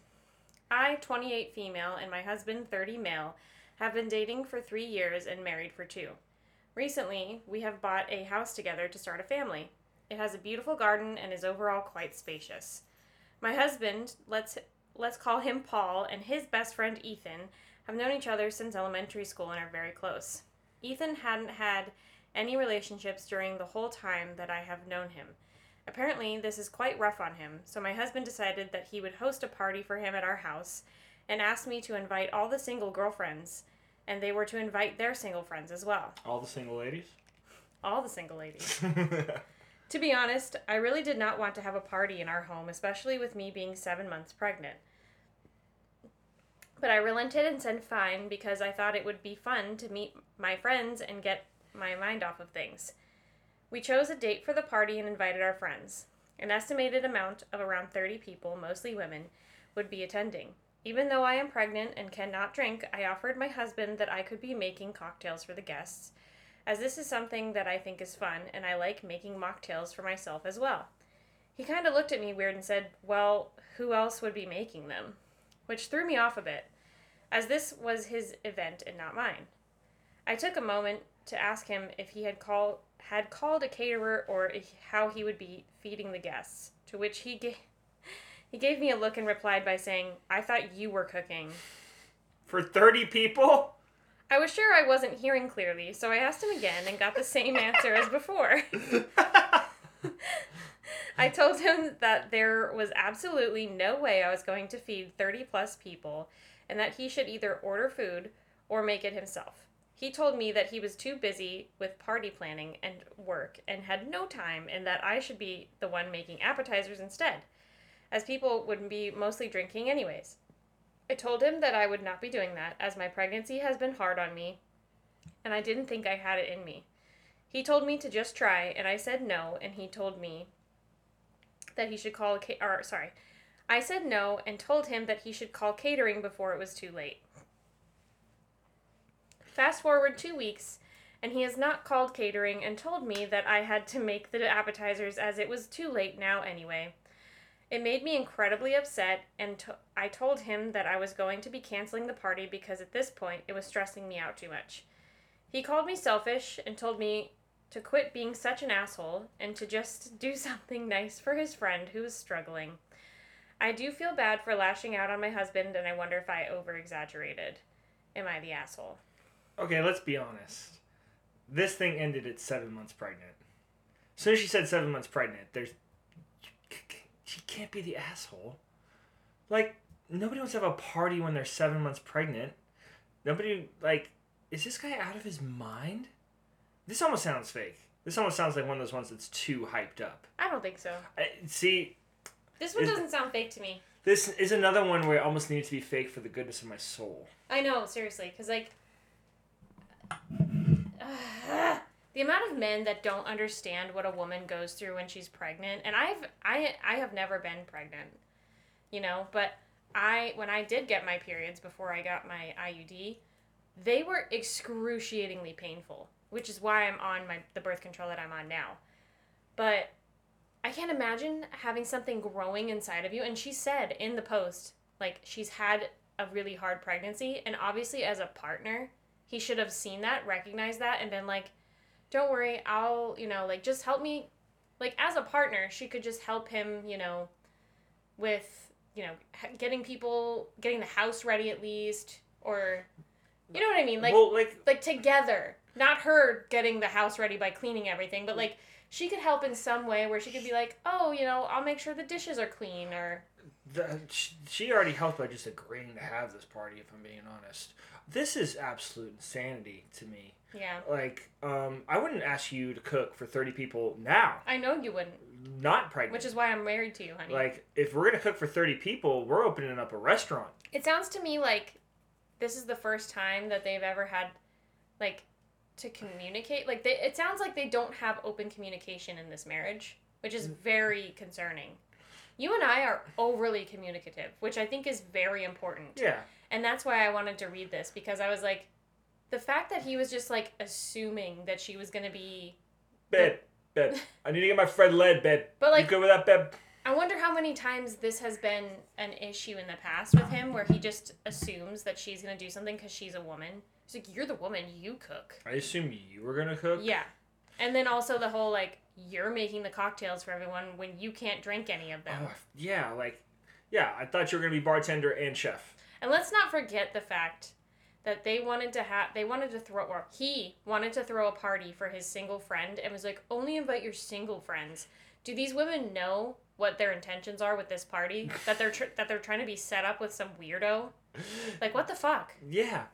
I, 28 female, and my husband, 30 male, have been dating for three years and married for two. Recently, we have bought a house together to start a family. It has a beautiful garden and is overall quite spacious. My husband, let's let's call him Paul, and his best friend Ethan have known each other since elementary school and are very close. Ethan hadn't had any relationships during the whole time that I have known him. Apparently, this is quite rough on him, so my husband decided that he would host a party for him at our house and asked me to invite all the single girlfriends, and they were to invite their single friends as well. All the single ladies. All the single ladies. To be honest, I really did not want to have a party in our home, especially with me being seven months pregnant. But I relented and said fine because I thought it would be fun to meet my friends and get my mind off of things. We chose a date for the party and invited our friends. An estimated amount of around 30 people, mostly women, would be attending. Even though I am pregnant and cannot drink, I offered my husband that I could be making cocktails for the guests as this is something that I think is fun, and I like making mocktails for myself as well. He kind of looked at me weird and said, Well, who else would be making them? Which threw me off a bit, as this was his event and not mine. I took a moment to ask him if he had called had called a caterer or if, how he would be feeding the guests, to which he gave He gave me a look and replied by saying, I thought you were cooking. For 30 people? I was sure I wasn't hearing clearly, so I asked him again and got the same answer as before. I told him that there was absolutely no way I was going to feed 30 plus people and that he should either order food or make it himself. He told me that he was too busy with party planning and work and had no time and that I should be the one making appetizers instead, as people would be mostly drinking anyways. I told him that I would not be doing that as my pregnancy has been hard on me and I didn't think I had it in me. He told me to just try and I said no and he told me that he should call ca- or sorry. I said no and told him that he should call catering before it was too late. Fast forward 2 weeks and he has not called catering and told me that I had to make the appetizers as it was too late now anyway. It made me incredibly upset, and I told him that I was going to be canceling the party because at this point it was stressing me out too much. He called me selfish and told me to quit being such an asshole and to just do something nice for his friend who was struggling. I do feel bad for lashing out on my husband, and I wonder if I over exaggerated. Am I the asshole? Okay, let's be honest. This thing ended at seven months pregnant. As soon as she said seven months pregnant, there's. She can't be the asshole. Like, nobody wants to have a party when they're seven months pregnant. Nobody, like, is this guy out of his mind? This almost sounds fake. This almost sounds like one of those ones that's too hyped up. I don't think so. I, see, This one doesn't sound fake to me. this is another one where it almost needs to be fake for the goodness of my soul. I know, seriously, because like the amount of men that don't understand what a woman goes through when she's pregnant, and I've I I have never been pregnant, you know, but I when I did get my periods before I got my IUD, they were excruciatingly painful, which is why I'm on my the birth control that I'm on now. But I can't imagine having something growing inside of you. And she said in the post, like she's had a really hard pregnancy, and obviously as a partner, he should have seen that, recognized that, and been like, "Don't worry, I'll you know like just help me." Like as a partner, she could just help him, you know, with you know getting people getting the house ready at least, or you know what I mean, like well, like, like together not her getting the house ready by cleaning everything but like she could help in some way where she could be like oh you know i'll make sure the dishes are clean or the, she- she already helped by just agreeing to have this party, if I'm being honest. This is absolute insanity to me. yeah Like, um, I wouldn't ask you to cook for 30 people now, i know you wouldn't not pregnant. which is why i'm married to you honey Like, if we're going to cook for 30 people, we're opening up a restaurant. it sounds to me like this is the first time that they've ever had like to communicate like they, it sounds like they don't have open communication in this marriage which is mm. very concerning you and i are overly communicative which i think is very important Yeah. And that's why I wanted to read this because I was like, the fact that he was just like assuming that she was gonna be. Babe, bed. I need to get my friend led, bed. But like, you good with that, bed? I wonder how many times this has been an issue in the past with him where he just assumes that she's gonna do something because she's a woman. He's like, you're the woman, you cook. I assume you were to cook? Yeah. And then also the whole like, you're making the cocktails for everyone when you can't drink any of them. Oh, yeah, like, yeah, I thought you were to be bartender and chef. And let's not forget the fact that they wanted to have they wanted to throw or he wanted to throw a party for his single friend and was like only invite your single friends. Do these women know what their intentions are with this party? that they're tr- that they're trying to be set up with some weirdo? Like what the fuck? Yeah.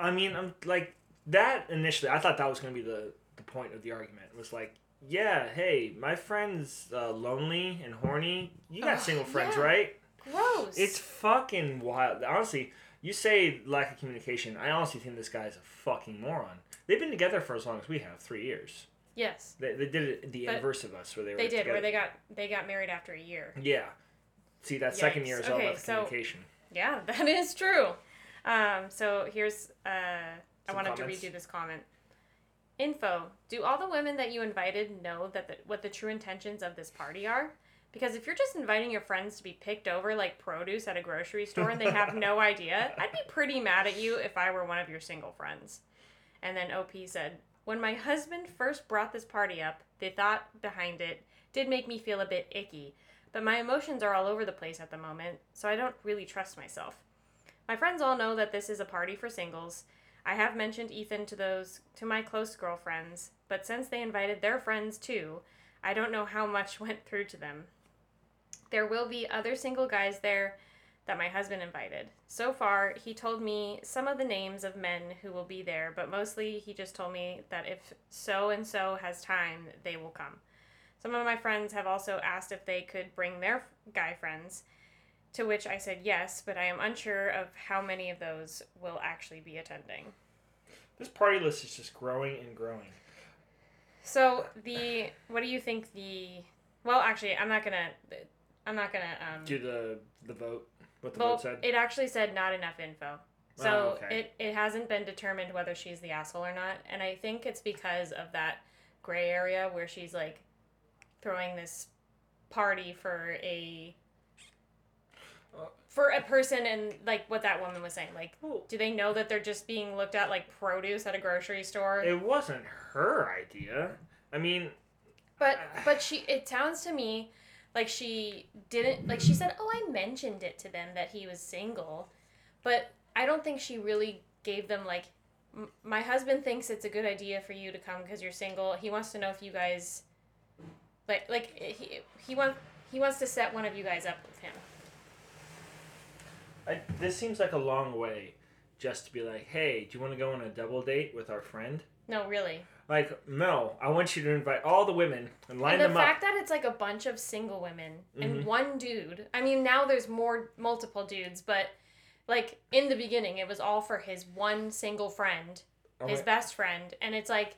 I mean, I'm like that initially. I thought that was going to be the the point of the argument. Was like, yeah, hey, my friend's uh, lonely and horny. You got Ugh, single friends, yeah. right? Gross. It's fucking wild. Honestly, you say lack of communication. I honestly think this guy's a fucking moron. They've been together for as long as we have, three years. yes. They, they did it the But inverse of us, where they were They did together. where they got they got married after a year. Yeah. See, that second year is all about the so- communication. Yeah, that is true. Um, so here's uh, I wanted to comments? read you this comment. Info: Do all the women that you invited know that the, what the true intentions of this party are? Because if you're just inviting your friends to be picked over like produce at a grocery store and they have no idea, I'd be pretty mad at you if I were one of your single friends. And then OP said, When my husband first brought this party up, the thought behind it did make me feel a bit icky. but my emotions are all over the place at the moment, so I don't really trust myself. My friends all know that this is a party for singles. I have mentioned Ethan to those to my close girlfriends, but since they invited their friends too, I don't know how much went through to them. There will be other single guys there that my husband invited. So far, he told me some of the names of men who will be there, but mostly he just told me that if so and so has time, they will come. Some of my friends have also asked if they could bring their guy friends, to which I said yes, but I am unsure of how many of those will actually be attending. This party list is just growing and growing. So the what do you think the well actually I'm not gonna I'm not gonna um Do the the vote. What the well, vote said. it actually said not enough info. So Oh, okay. it, it hasn't been determined whether she's the asshole or not. And I think it's because of that gray area where she's like throwing this party for a for a person and like what that woman was saying. Like do they know that they're just being looked at like produce at a grocery store? it wasn't her idea. I mean, But uh, but she it sounds to me like she didn't like she said, "Oh, I mentioned it to them that he was single." But I don't think she really gave them like "M- my husband thinks it's a good idea for you to come because you're single. He wants to know if you guys like like he he wants he wants to set one of you guys up with him. I, this seems like a long way just to be like, hey, do you want to go on a double date with our friend? No, really. Like, no, I want you to invite all the women and line and the them up. The fact that it's like a bunch of single women and mm-hmm. one dude. I mean, now there's more multiple dudes, but like in the beginning, it was all for his one single friend, his best friend, and it's like,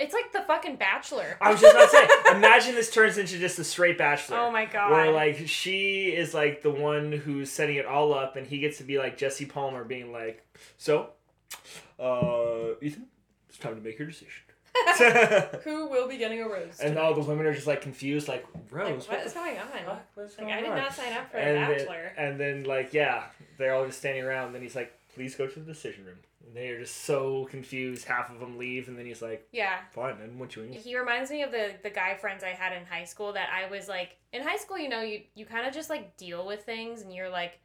it's like the fucking Bachelor. I was just about to say, imagine this turns into just a straight bachelor. oh my god. Where like she is like the one who's setting it all up, and he gets to be like Jesse Palmer, being like, "So, uh, Ethan, it's time to make your decision." Who will be getting a rose? and all the women are just like confused, like Rose, like, what is going on? fuck? What's Like, going I did not sign up for and a then, Bachelor. and then like yeah, they're all just standing around. Then he's like, "Please go to the decision room." And they are just so confused. Half of them leave, and then he's like, yeah. "Fine, I didn't want you in." He reminds me of the the guy friends I had in high school that I was like in high school, you know, you you kind of just like deal with things and you're like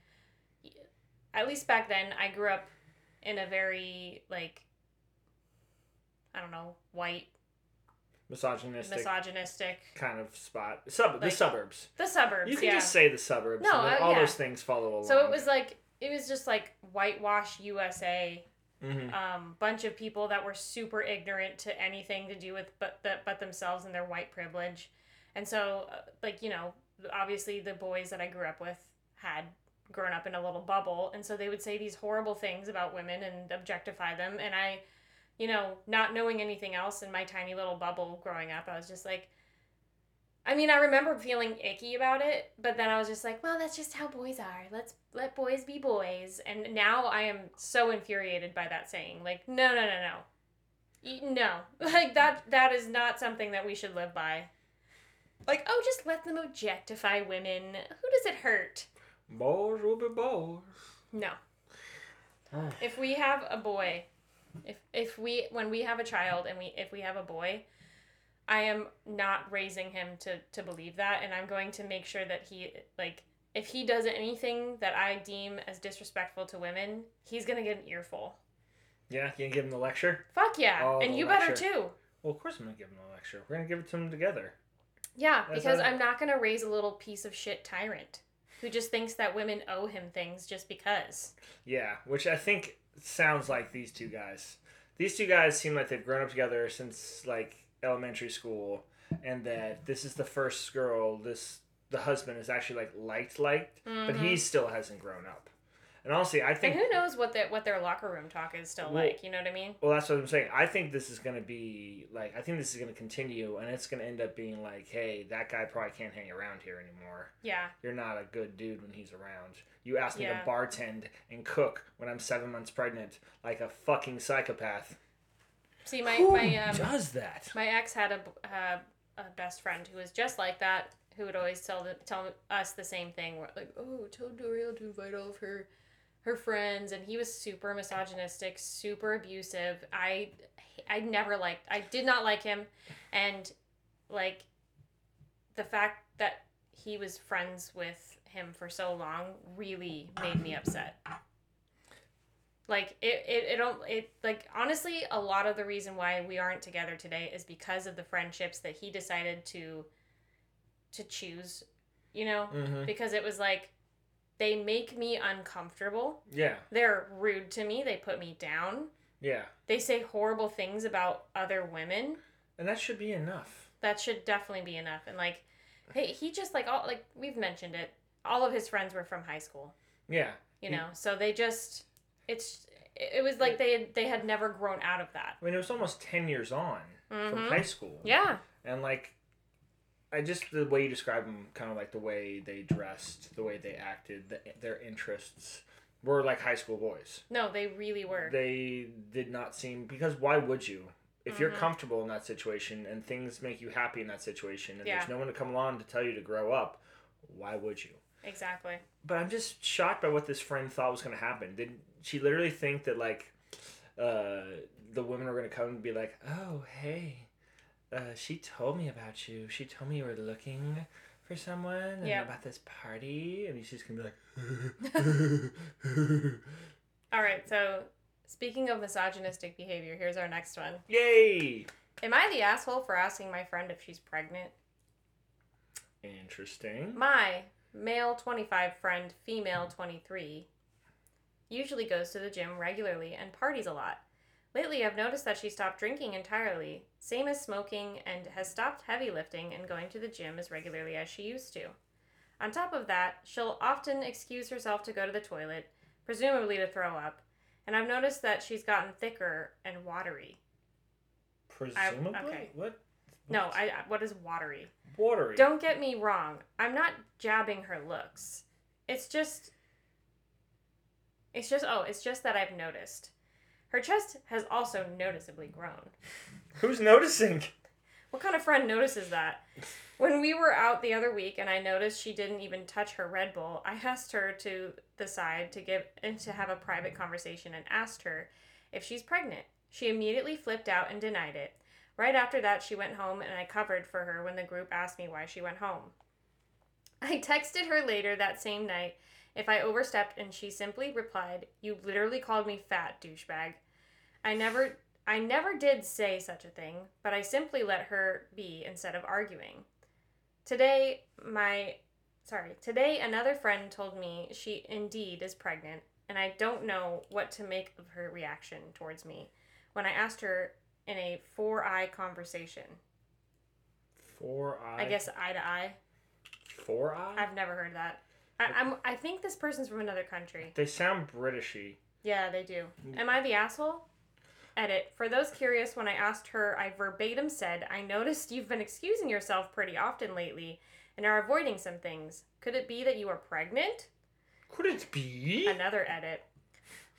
at least back then I grew up in a very like I don't know, white, Misogynistic misogynistic kind of spot. Sub the suburbs. the suburbs, You can yeah. just say the suburbs. No, and uh, all yeah. those things follow along. so it was like it was just like whitewash USA hmm um, bunch of people that were super ignorant to anything to do with but the, but themselves and their white privilege, and so uh, like you know obviously the boys that I grew up with had grown up in a little bubble, and so they would say these horrible things about women and objectify them, and I, you know, not knowing anything else in my tiny little bubble growing up, I was just like. I mean, I remember feeling icky about it, but then I was just like, well, that's just how boys are. Let's let boys be boys. And now I am so infuriated by that saying. Like, no, no, no, no. No. Like that that is not something that we should live by. Like, oh, just let them objectify women. Who does it hurt? Boys will be boys. No. If we have a boy, if if we when we have a child and we if we have a boy, I am not raising him to to believe that and I'm going to make sure that he like if he does anything that I deem as disrespectful to women, he's going to get an earful. Yeah, you gonna give him the lecture? Fuck yeah. Oh, and you better too. Well, of course I'm gonna give him the lecture. We're gonna give it to him together. Yeah, That's because I'm not going to raise a little piece of shit tyrant who just thinks that women owe him things just because. Yeah, which I think sounds like these two guys. These two guys seem like they've grown up together since like elementary school, and that this is the first girl this the husband is actually like liked liked, but Mhm. he still hasn't grown up. And honestly, I And think who knows what their what their locker room talk is still Well- like, you know what I mean? Well, that's what I'm saying. I think this is going to be like I think this is going to continue, and it's going to end up being like, hey, that guy probably can't hang around here anymore. Yeah. You're not a good dude when he's around. You asked me Yeah. to bartend and cook when I'm seven months pregnant, like a fucking psychopath. See, my Who my um, does that? my ex had a, uh, a best friend who was just like that, who would always tell the, tell us the same thing. Where, like, oh, tell Doriel to invite all of her her friends, and he was super misogynistic, super abusive. I I never liked. I did not like him, and like the fact that he was friends with him for so long really made me upset. Like it, it, it don't it like honestly a lot of the reason why we aren't together today is because of the friendships that he decided to to choose, you know? Mm-hmm. Because it was like they make me uncomfortable. Yeah. They're rude to me, they put me down. Yeah. They say horrible things about other women. And that should be enough. That should definitely be enough. And like hey, he just like all like we've mentioned it. All of his friends were from high school. Yeah. you He- know so they just it's it was like they had, they had never grown out of that I mean, it was almost 10 years on from Mhm. high school. yeah And like, I just, the way you describe them, kind of like the way they dressed, the way they acted, the, their interests were like high school boys. no they really were They did not seem, because why would you? If you're Mhm. comfortable in that situation and things make you happy in that situation and Yeah. there's no one to come along to tell you to grow up, why would you? exactly But I'm just shocked by what this friend thought was going to happen. Did she literally think that like uh, the women were going to come and be like, "Oh, hey, uh, she told me about you. She told me you were looking for someone and Yep. about this party," and he's just going to be like, all right so speaking of misogynistic behavior here's our next one "Yay!" am i the asshole for asking my friend if she's pregnant Interesting. my male 25 friend female 23 usually goes to the gym regularly and parties a lot Lately, I've noticed that she stopped drinking entirely, same as smoking, and has stopped heavy lifting and going to the gym as regularly as she used to. On top of that, she'll often excuse herself to go to the toilet, presumably to throw up, and I've noticed that she's gotten thicker and watery. Presumably, okay. what? No, I I- what is watery? watery. Don't get me wrong. I'm not jabbing her looks. It's just It's just oh, it's just that I've noticed. Her chest has also noticeably grown. Who's noticing? What kind of friend notices that? When we were out the other week and I noticed she didn't even touch her Red Bull, I asked her to the side to give and to have a private conversation and asked her if she's pregnant. She immediately flipped out and denied it. Right after that, she went home and I covered for her when the group asked me why she went home. I texted her later that same night if I overstepped and she simply replied, "You literally called me fat, douchebag." I never I never did say such a thing, but I simply let her be instead of arguing. Today, my sorry, today another friend told me she indeed is pregnant, and I don't know what to make of her reaction towards me when I asked her in a four-eye conversation. Four eye. I guess eye to eye. Four eye. I've never heard that. I, I'm I think this person's from another country. They sound Britishy. Yeah, they do. Am I the asshole? Edit. For those curious, when I asked her, I verbatim said, I noticed you've been excusing yourself pretty often lately and are avoiding some things. Could it be that you are pregnant? Could it be? Another edit.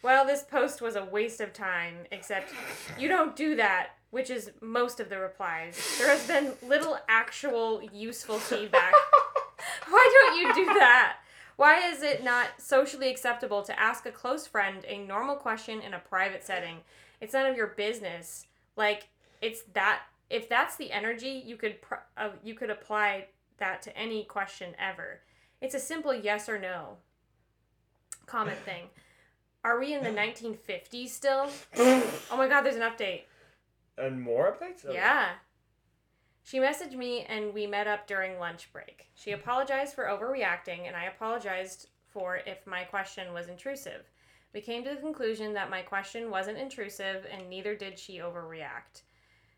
Well, this post was a waste of time, except you don't do that, which is most of the replies. There has been little actual useful feedback. Why don't you do that? Why is it not socially acceptable to ask a close friend a normal question in a private setting? It's none of your business. Like it's that if that's the energy you could pr- uh, you could apply that to any question ever. It's a simple yes or no comment thing. Are we in the 1950s still? Oh my god, there's an update. And more updates? Yeah. She messaged me and we met up during lunch break. She apologized for overreacting and I apologized for if my question was intrusive. We came to the conclusion that my question wasn't intrusive and neither did she overreact.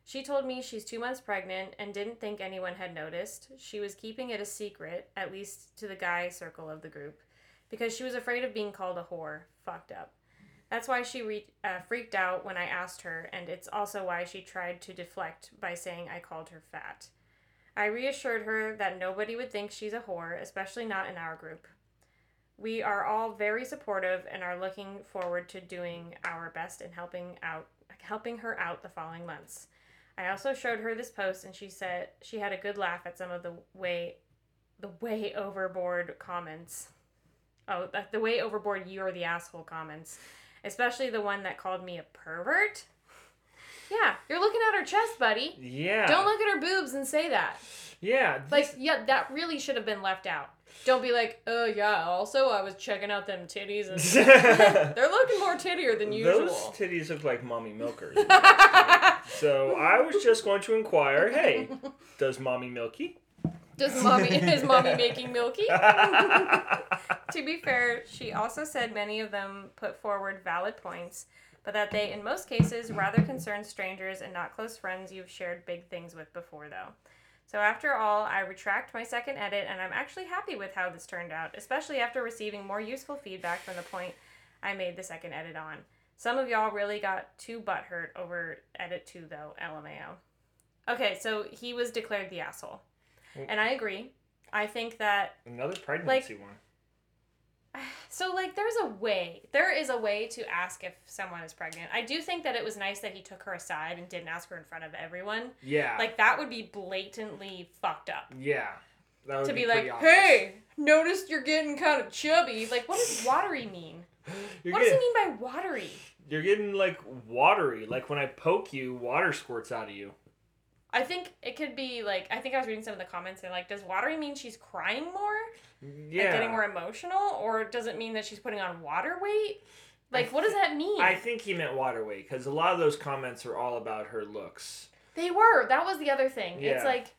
She told me she's two months pregnant and didn't think anyone had noticed. She was keeping it a secret, at least to the guy circle of the group, because she was afraid of being called a whore. Fucked up. That's why she re- uh, freaked out when I asked her, and it's also why she tried to deflect by saying I called her fat. I reassured her that nobody would think she's a whore, especially not in our group. We are all very supportive and are looking forward to doing our best in helping out helping her out the following months. I also showed her this post and she said she had a good laugh at some of the way the way overboard comments. Oh, the, the way overboard you're the asshole comments especially the one that called me a pervert. Yeah, you're looking at her chest, buddy. Yeah. Don't look at her boobs and say that. Yeah. Like, yeah, that really should have been left out. Don't be like, oh yeah. Also, I was checking out them titties, and they're looking more tittier than usual. those titties look like mommy milkers. so I was just going to inquire. Hey, does mommy milky? Does mommy is mommy making milky? to be fair, she also said many of them put forward valid points, but that they, in most cases, rather concern strangers and not close friends you've shared big things with before, though. So after all, I retract my second edit, and I'm actually happy with how this turned out, especially after receiving more useful feedback from the point I made the second edit on. Some of y'all really got too butthurt over edit two, though. LMAO. Okay, so he was declared the asshole, and I agree. I think that Another pregnancy one. so like there's a way. There is a way to ask if someone is pregnant. I do think that it was nice that he took her aside and didn't ask her in front of everyone. Yeah. Like that would be blatantly fucked up. yeah. That would to be, pretty like, obvious. "Hey, noticed you're getting kind of chubby." Like what does watery mean? You're what does getting, he mean by watery? You're getting like watery. Like when I poke you, water squirts out of you. I think it could be like I think I was reading some of the comments and like does watery mean she's crying more? Yeah. Like getting more emotional or does it mean that she's putting on water weight? Like what does that mean? I think he meant water weight because a lot of those comments are all about her looks. They were. That was the other thing. Yeah. It's like,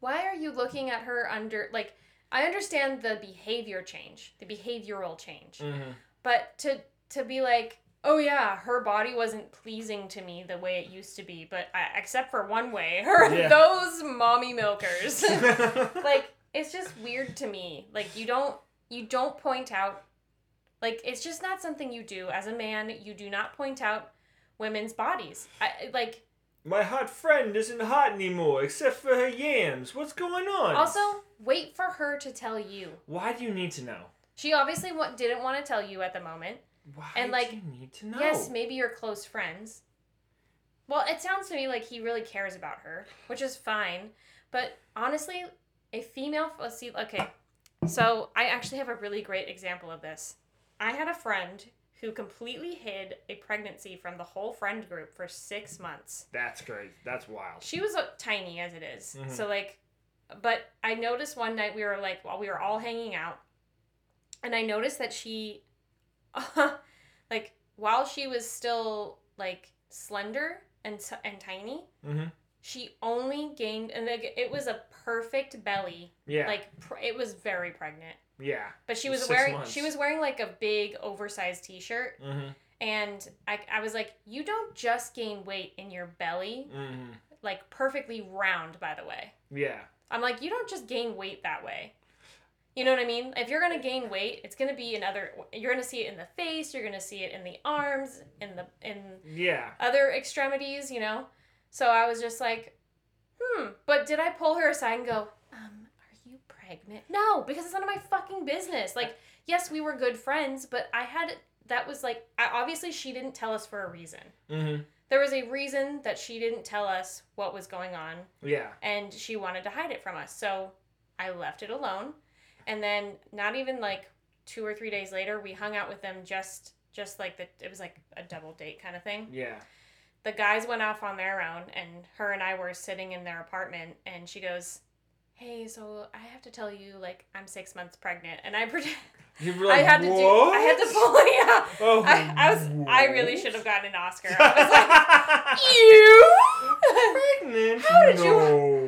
why are you looking at her under like? I understand the behavior change, the behavioral change, Mm-hmm. but to to be like, oh yeah, her body wasn't pleasing to me the way it used to be, but I, except for one way, her Yeah. those mommy milkers, like it's just weird to me. Like you don't you don't point out, like it's just not something you do as a man. You do not point out women's bodies. I like. My hot friend isn't hot anymore except for her yams. What's going on? Also, wait for her to tell you. why do you need to know? She obviously didn't want to tell you at the moment. Why And, do like, you need to know? Yes, maybe you're close friends. Well, it sounds to me like he really cares about her, which is fine. But honestly, a female. Let's see. Okay, so I actually have a really great example of this. I had a friend who completely hid a pregnancy from the whole friend group for six months. That's great. That's wild. She was uh, tiny as it is. Mhm. So like but I noticed one night we were like while we were all hanging out and I noticed that she like while she was still like slender and s- and tiny, Mm-hmm. she only gained and like, it was a perfect belly. Yeah. Like pr- it was very pregnant. yeah. But she was Six wearing months. she was wearing like a big oversized t-shirt Mm-hmm. and I I was like, "You don't just gain weight in your belly, Mm-hmm. like perfectly round by the way." Yeah. I'm like, you don't just gain weight that way. You know what I mean? If you're gonna gain weight, it's gonna be in other. You're gonna see it in the face. You're gonna see it in the arms, in the in Yeah. other extremities. You know. So I was just like, hmm. But did I pull her aside and go, um, are you pregnant? No, because it's none of my fucking business. Like, yes, we were good friends, but I had that was like, I, obviously she didn't tell us for a reason. Mm-hmm. There was a reason that she didn't tell us what was going on Yeah. and she wanted to hide it from us. So I left it alone. And then not even like two or three days later, we hung out with them just just like the it was like a double date kind of thing. Yeah. The guys went off on their own and her and I were sitting in their apartment and she goes, Hey, so I have to tell you, like, I'm six months pregnant and I pretend You were I like, had to do I had to pull yeah. Oh, I, I was I really should have gotten an Oscar. I was like, You Pregnant? How did no. You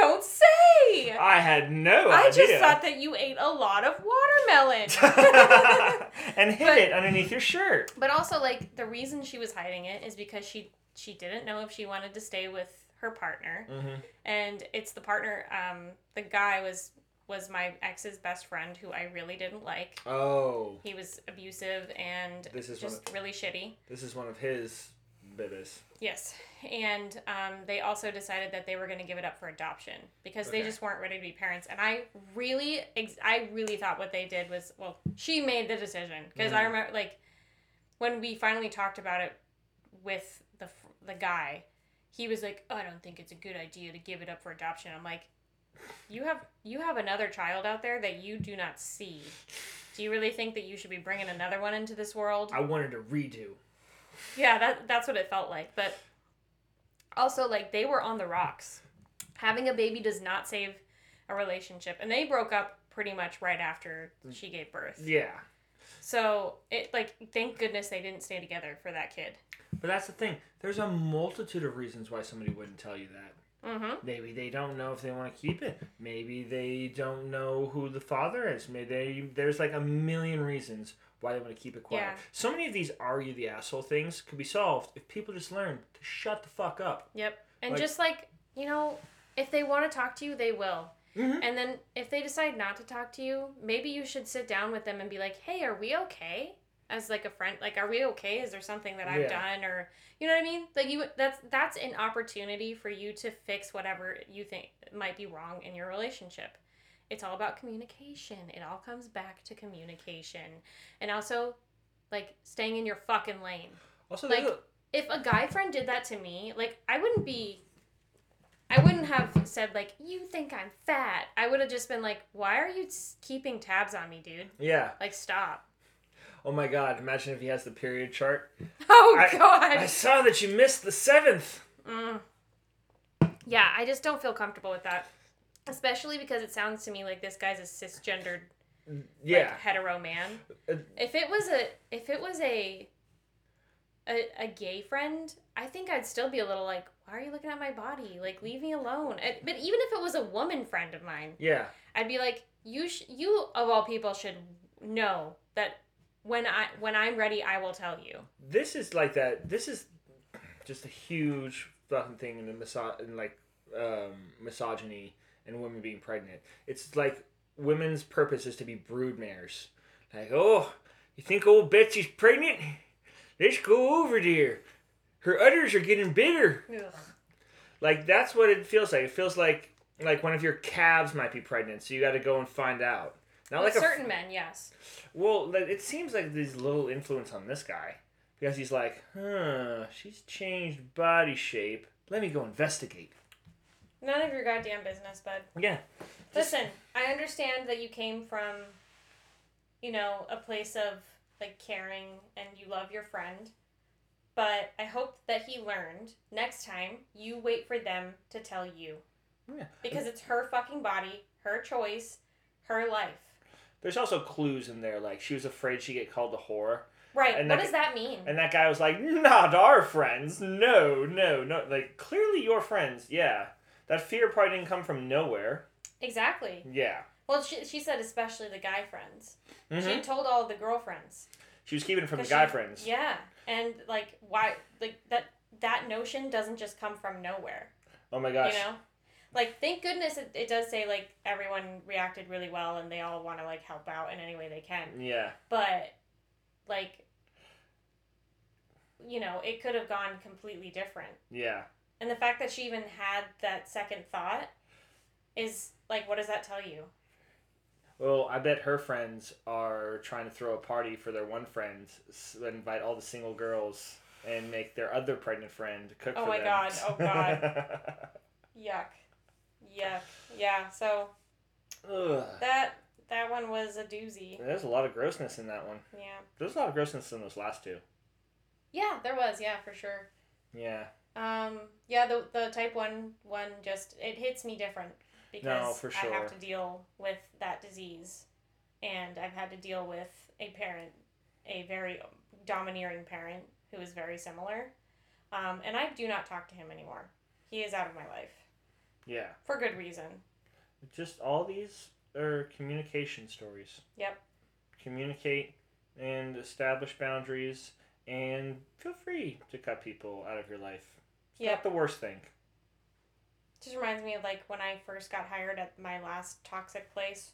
don't say I had no I idea. I just thought that you ate a lot of watermelon. and hid But- it underneath your shirt. but also like the reason she was hiding it is because she she didn't know if she wanted to stay with her partner. Mm-hmm. And it's the partner um the guy was was my ex's best friend who I really didn't like. Oh, He was abusive and This is just really shitty. this is one of his bibis. Yes. And um, they also decided that they were going to give it up for adoption because they just weren't ready to be parents. And I really, ex- I really thought what they did was, well, she made the decision because I Mhm. remember like when we finally talked about it with the the guy, he was like, oh, I don't think it's a good idea to give it up for adoption. I'm like, you have you have another child out there that you do not see. Do you really think that you should be bringing another one into this world? I wanted to redo. Yeah, that that's what it felt like. But also like they were on the rocks. Having a baby does not save a relationship. And they broke up pretty much right after she gave birth. Yeah. So it like thank goodness they didn't stay together for that kid. But that's the thing. There's a multitude of reasons why somebody wouldn't tell you that. Mm-hmm. Maybe they don't know if they want to keep it. Maybe they don't know who the father is. Maybe they, there's like a million reasons why they want to keep it quiet. Yeah. So many of these argue the asshole things could be solved if people just learn to shut the fuck up. Yep. And Like- just like, you know, if they want to talk to you, they will. Mhm. And then if they decide not to talk to you, maybe you should sit down with them and be like, "Hey, are we okay?" As like a friend, like, "Are we okay? Is there something that I've Yeah. done or you know what I mean?" Like you that's that's an opportunity for you to fix whatever you think might be wrong in your relationship. It's all about communication. It all comes back to communication. And also like staying in your fucking lane Also, Like- a- if a guy friend did that to me, like I wouldn't be I wouldn't have said like you think I'm fat. I would have just been like, "Why are you keeping tabs on me, dude? yeah. Like stop." Oh my god, imagine if he has the period chart. Oh I- god. I saw that you missed the seventh. Mm. Yeah, I just don't feel comfortable with that. Especially because it sounds to me like this guy's a cisgendered Yeah. like hetero man. Uh, If it was a if it was a a, a gay friend, I think I'd still be a little like, why are you looking at my body? Like, leave me alone. And- But even if it was a woman friend of mine, yeah. I'd be like, you sh- you of all people should know that when I when I'm ready, I will tell you. This is like that. This is just a huge fucking thing in the miso- in like um, misogyny and women being pregnant. It's like women's purpose is to be broodmares. Like, oh, you think old Betsy's pregnant? Let's go over there. Her udders are getting bigger. Like that's what it feels like. It feels like like one of your calves might be pregnant, so you got to go and find out. Not With like a certain men, yes. well, it seems like there's little influence on this guy because he's like, huh, she's changed body shape. Let me go investigate. None of your goddamn business, bud. Yeah. Just- Listen, I understand that you came from, you know, a place of like caring and you love your friend, but I hope that he learned next time you wait for them to tell you Yeah. because it's her fucking body, her choice, her life. There's also clues in there, like she was afraid she'd get called a whore, Right. And what that- does that mean? and that guy was like, "Not our friends. No, no, no. Like clearly your friends. Yeah. That fear probably didn't come from nowhere. exactly. Yeah. Well, she, she said especially the guy friends. hmm She told all the girlfriends. She was keeping it from the guy she- friends. Yeah, and like why like that that notion doesn't just come from nowhere. Oh my gosh. You know, like thank goodness it, it does say like everyone reacted really well and they all want to like help out in any way they can. Yeah. But like you know, it could have gone completely different. Yeah. And the fact that she even had that second thought is like what does that tell you? Well, I bet her friends are trying to throw a party for their one friend, invite all the single girls, and make their other pregnant friend cook Oh for my them. God, oh God. Yuck. Yuck. Yeah, so Ugh. that that one was a doozy. There's a lot of grossness in that one. Yeah. There's a lot of grossness in those last two. Yeah, there was, yeah, for sure. Yeah. Um, yeah, the the type one one just it hits me different because for I have to deal with that disease, and I've had to deal with a parent, a very domineering parent who is very similar, um, and I do not talk to him anymore. He is out of my life Yeah. for good reason. Just all these are communication stories. Yep. Communicate and establish boundaries and feel free to cut people out of your life. It's Yep. not the worst thing. Just reminds me of like when I first got hired at my last toxic place.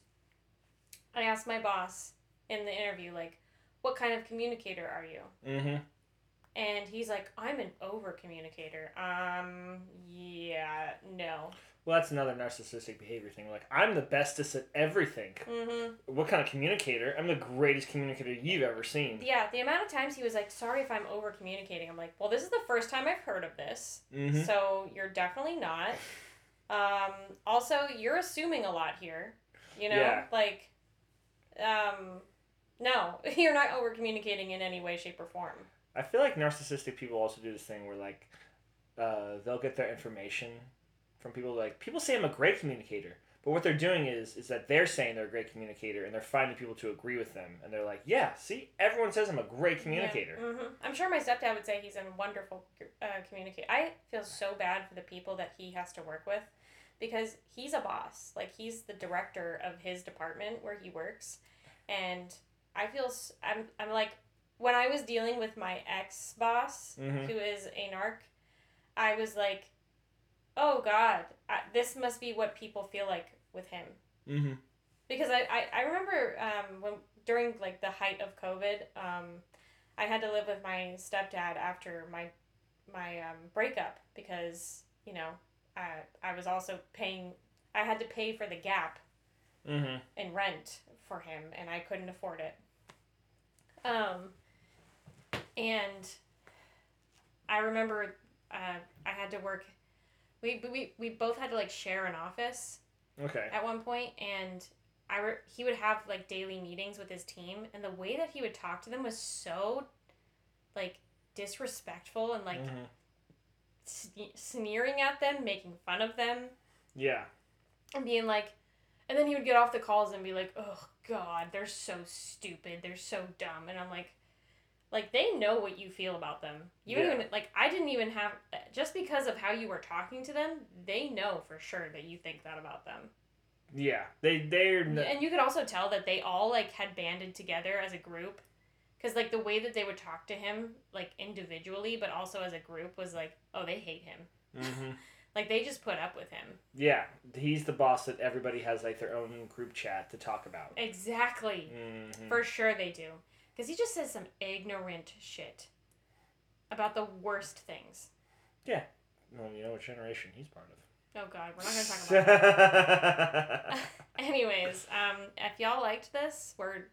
I asked my boss in the interview like, "What kind of communicator are you?" Mm-hmm. And he's like, I'm an over communicator. Um, yeah, no. Well, that's another narcissistic behavior thing. Like, I'm the bestest at everything. Mm-hmm. What kind of communicator? I'm the greatest communicator you've ever seen. Yeah, the amount of times he was like, sorry if I'm over communicating. I'm like, well, this is the first time I've heard of this. Mm-hmm. So you're definitely not. Um, also, you're assuming a lot here. You know? Yeah. Like, um, no, you're not over communicating in any way, shape, or form. I feel like narcissistic people also do this thing where like uh, they'll get their information from people like people say I'm a great communicator, but what they're doing is is that they're saying they're a great communicator and they're finding people to agree with them and they're like, yeah, see, everyone says I'm a great communicator. Yeah. hmm I'm sure my stepdad would say he's a wonderful uh, communicator. I feel so bad for the people that he has to work with because he's a boss. Like he's the director of his department where he works, and I feel I'm I'm like when I was dealing with my ex boss Mhm. who is a narc, I was like, oh God, I, this must be what people feel like with him Mm-hmm. because I, I, I remember um, when during like the height of COVID, um, I had to live with my stepdad after my my um, breakup because you know I I was also paying I had to pay for the gap Mm-hmm. in rent for him and I couldn't afford it. Um, and I remember uh, I had to work. We, we, we both had to like share an office Okay. at one point and I re- he would have like daily meetings with his team and the way that he would talk to them was so like disrespectful and like Mhm. sne- sneering at them making fun of them Yeah. and being like and then he would get off the calls and be like oh god they're so stupid they're so dumb and i'm like like they know what you feel about them you Yeah. even like i didn't even have just because of how you were talking to them they know for sure that you think that about them Yeah. They they're n- and you could also tell that they all like had banded together as a group because like the way that they would talk to him like individually but also as a group was like oh they hate him Mhm. like they just put up with him Yeah. He's the boss that everybody has like their own group chat to talk about. exactly Mhm. for sure they do because he just says some ignorant shit about the worst things Yeah. Well, you know what generation he's part of. oh god we're not gonna talk about yeah. anyways um if y'all liked this we're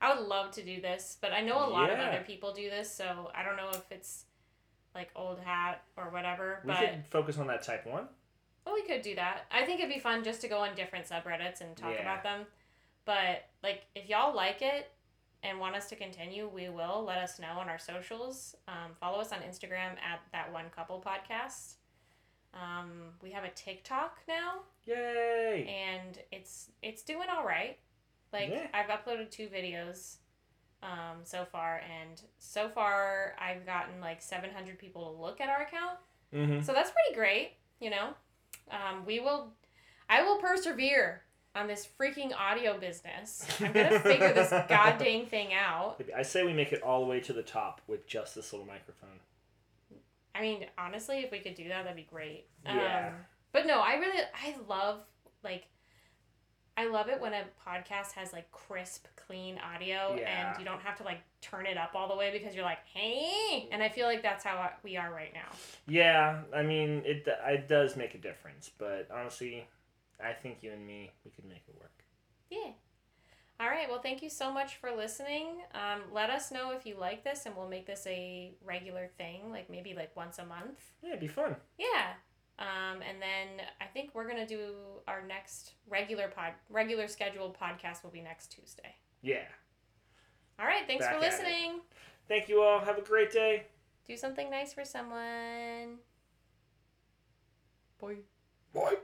i would love to do this but i know a lot of other people do this so i don't know if it's like old hat or whatever We but could focus on that type one. well we could do that i think it'd be fun just to go on different subreddits and talk Yeah. about them but like if y'all like it and want us to continue we will let us know on our socials um, follow us on instagram at that one couple podcast um, we have a tiktok now Yay! and it's it's doing all right. Like Yeah. I've uploaded two videos um, so far, and so far I've gotten like seven hundred people to look at our account. Mm-hmm. So that's pretty great, you know. Um, we will, I will persevere on this freaking audio business. I'm gonna figure this goddamn thing out. I say we make it all the way to the top with just this little microphone. I mean, honestly, if we could do that, that'd be great. Yeah. Um, but no, I really, I love like, I love it when a podcast has like crisp, clean audio, Yeah. and you don't have to like turn it up all the way because you're like, hey, and I feel like that's how we are right now. Yeah, I mean it. It does make a difference, but honestly, I think you and me we could make it work. Yeah. All right. Well, thank you so much for listening. Um, let us know if you like this, and we'll make this a regular thing, like maybe like once a month. Yeah, it'd be fun. Yeah. Um, and then I think we're gonna do our next regular pod, regular scheduled podcast will be next Tuesday. Yeah. All right. Thanks Back for listening. Thank you all. Have a great day. Do something nice for someone. Bye. Bye.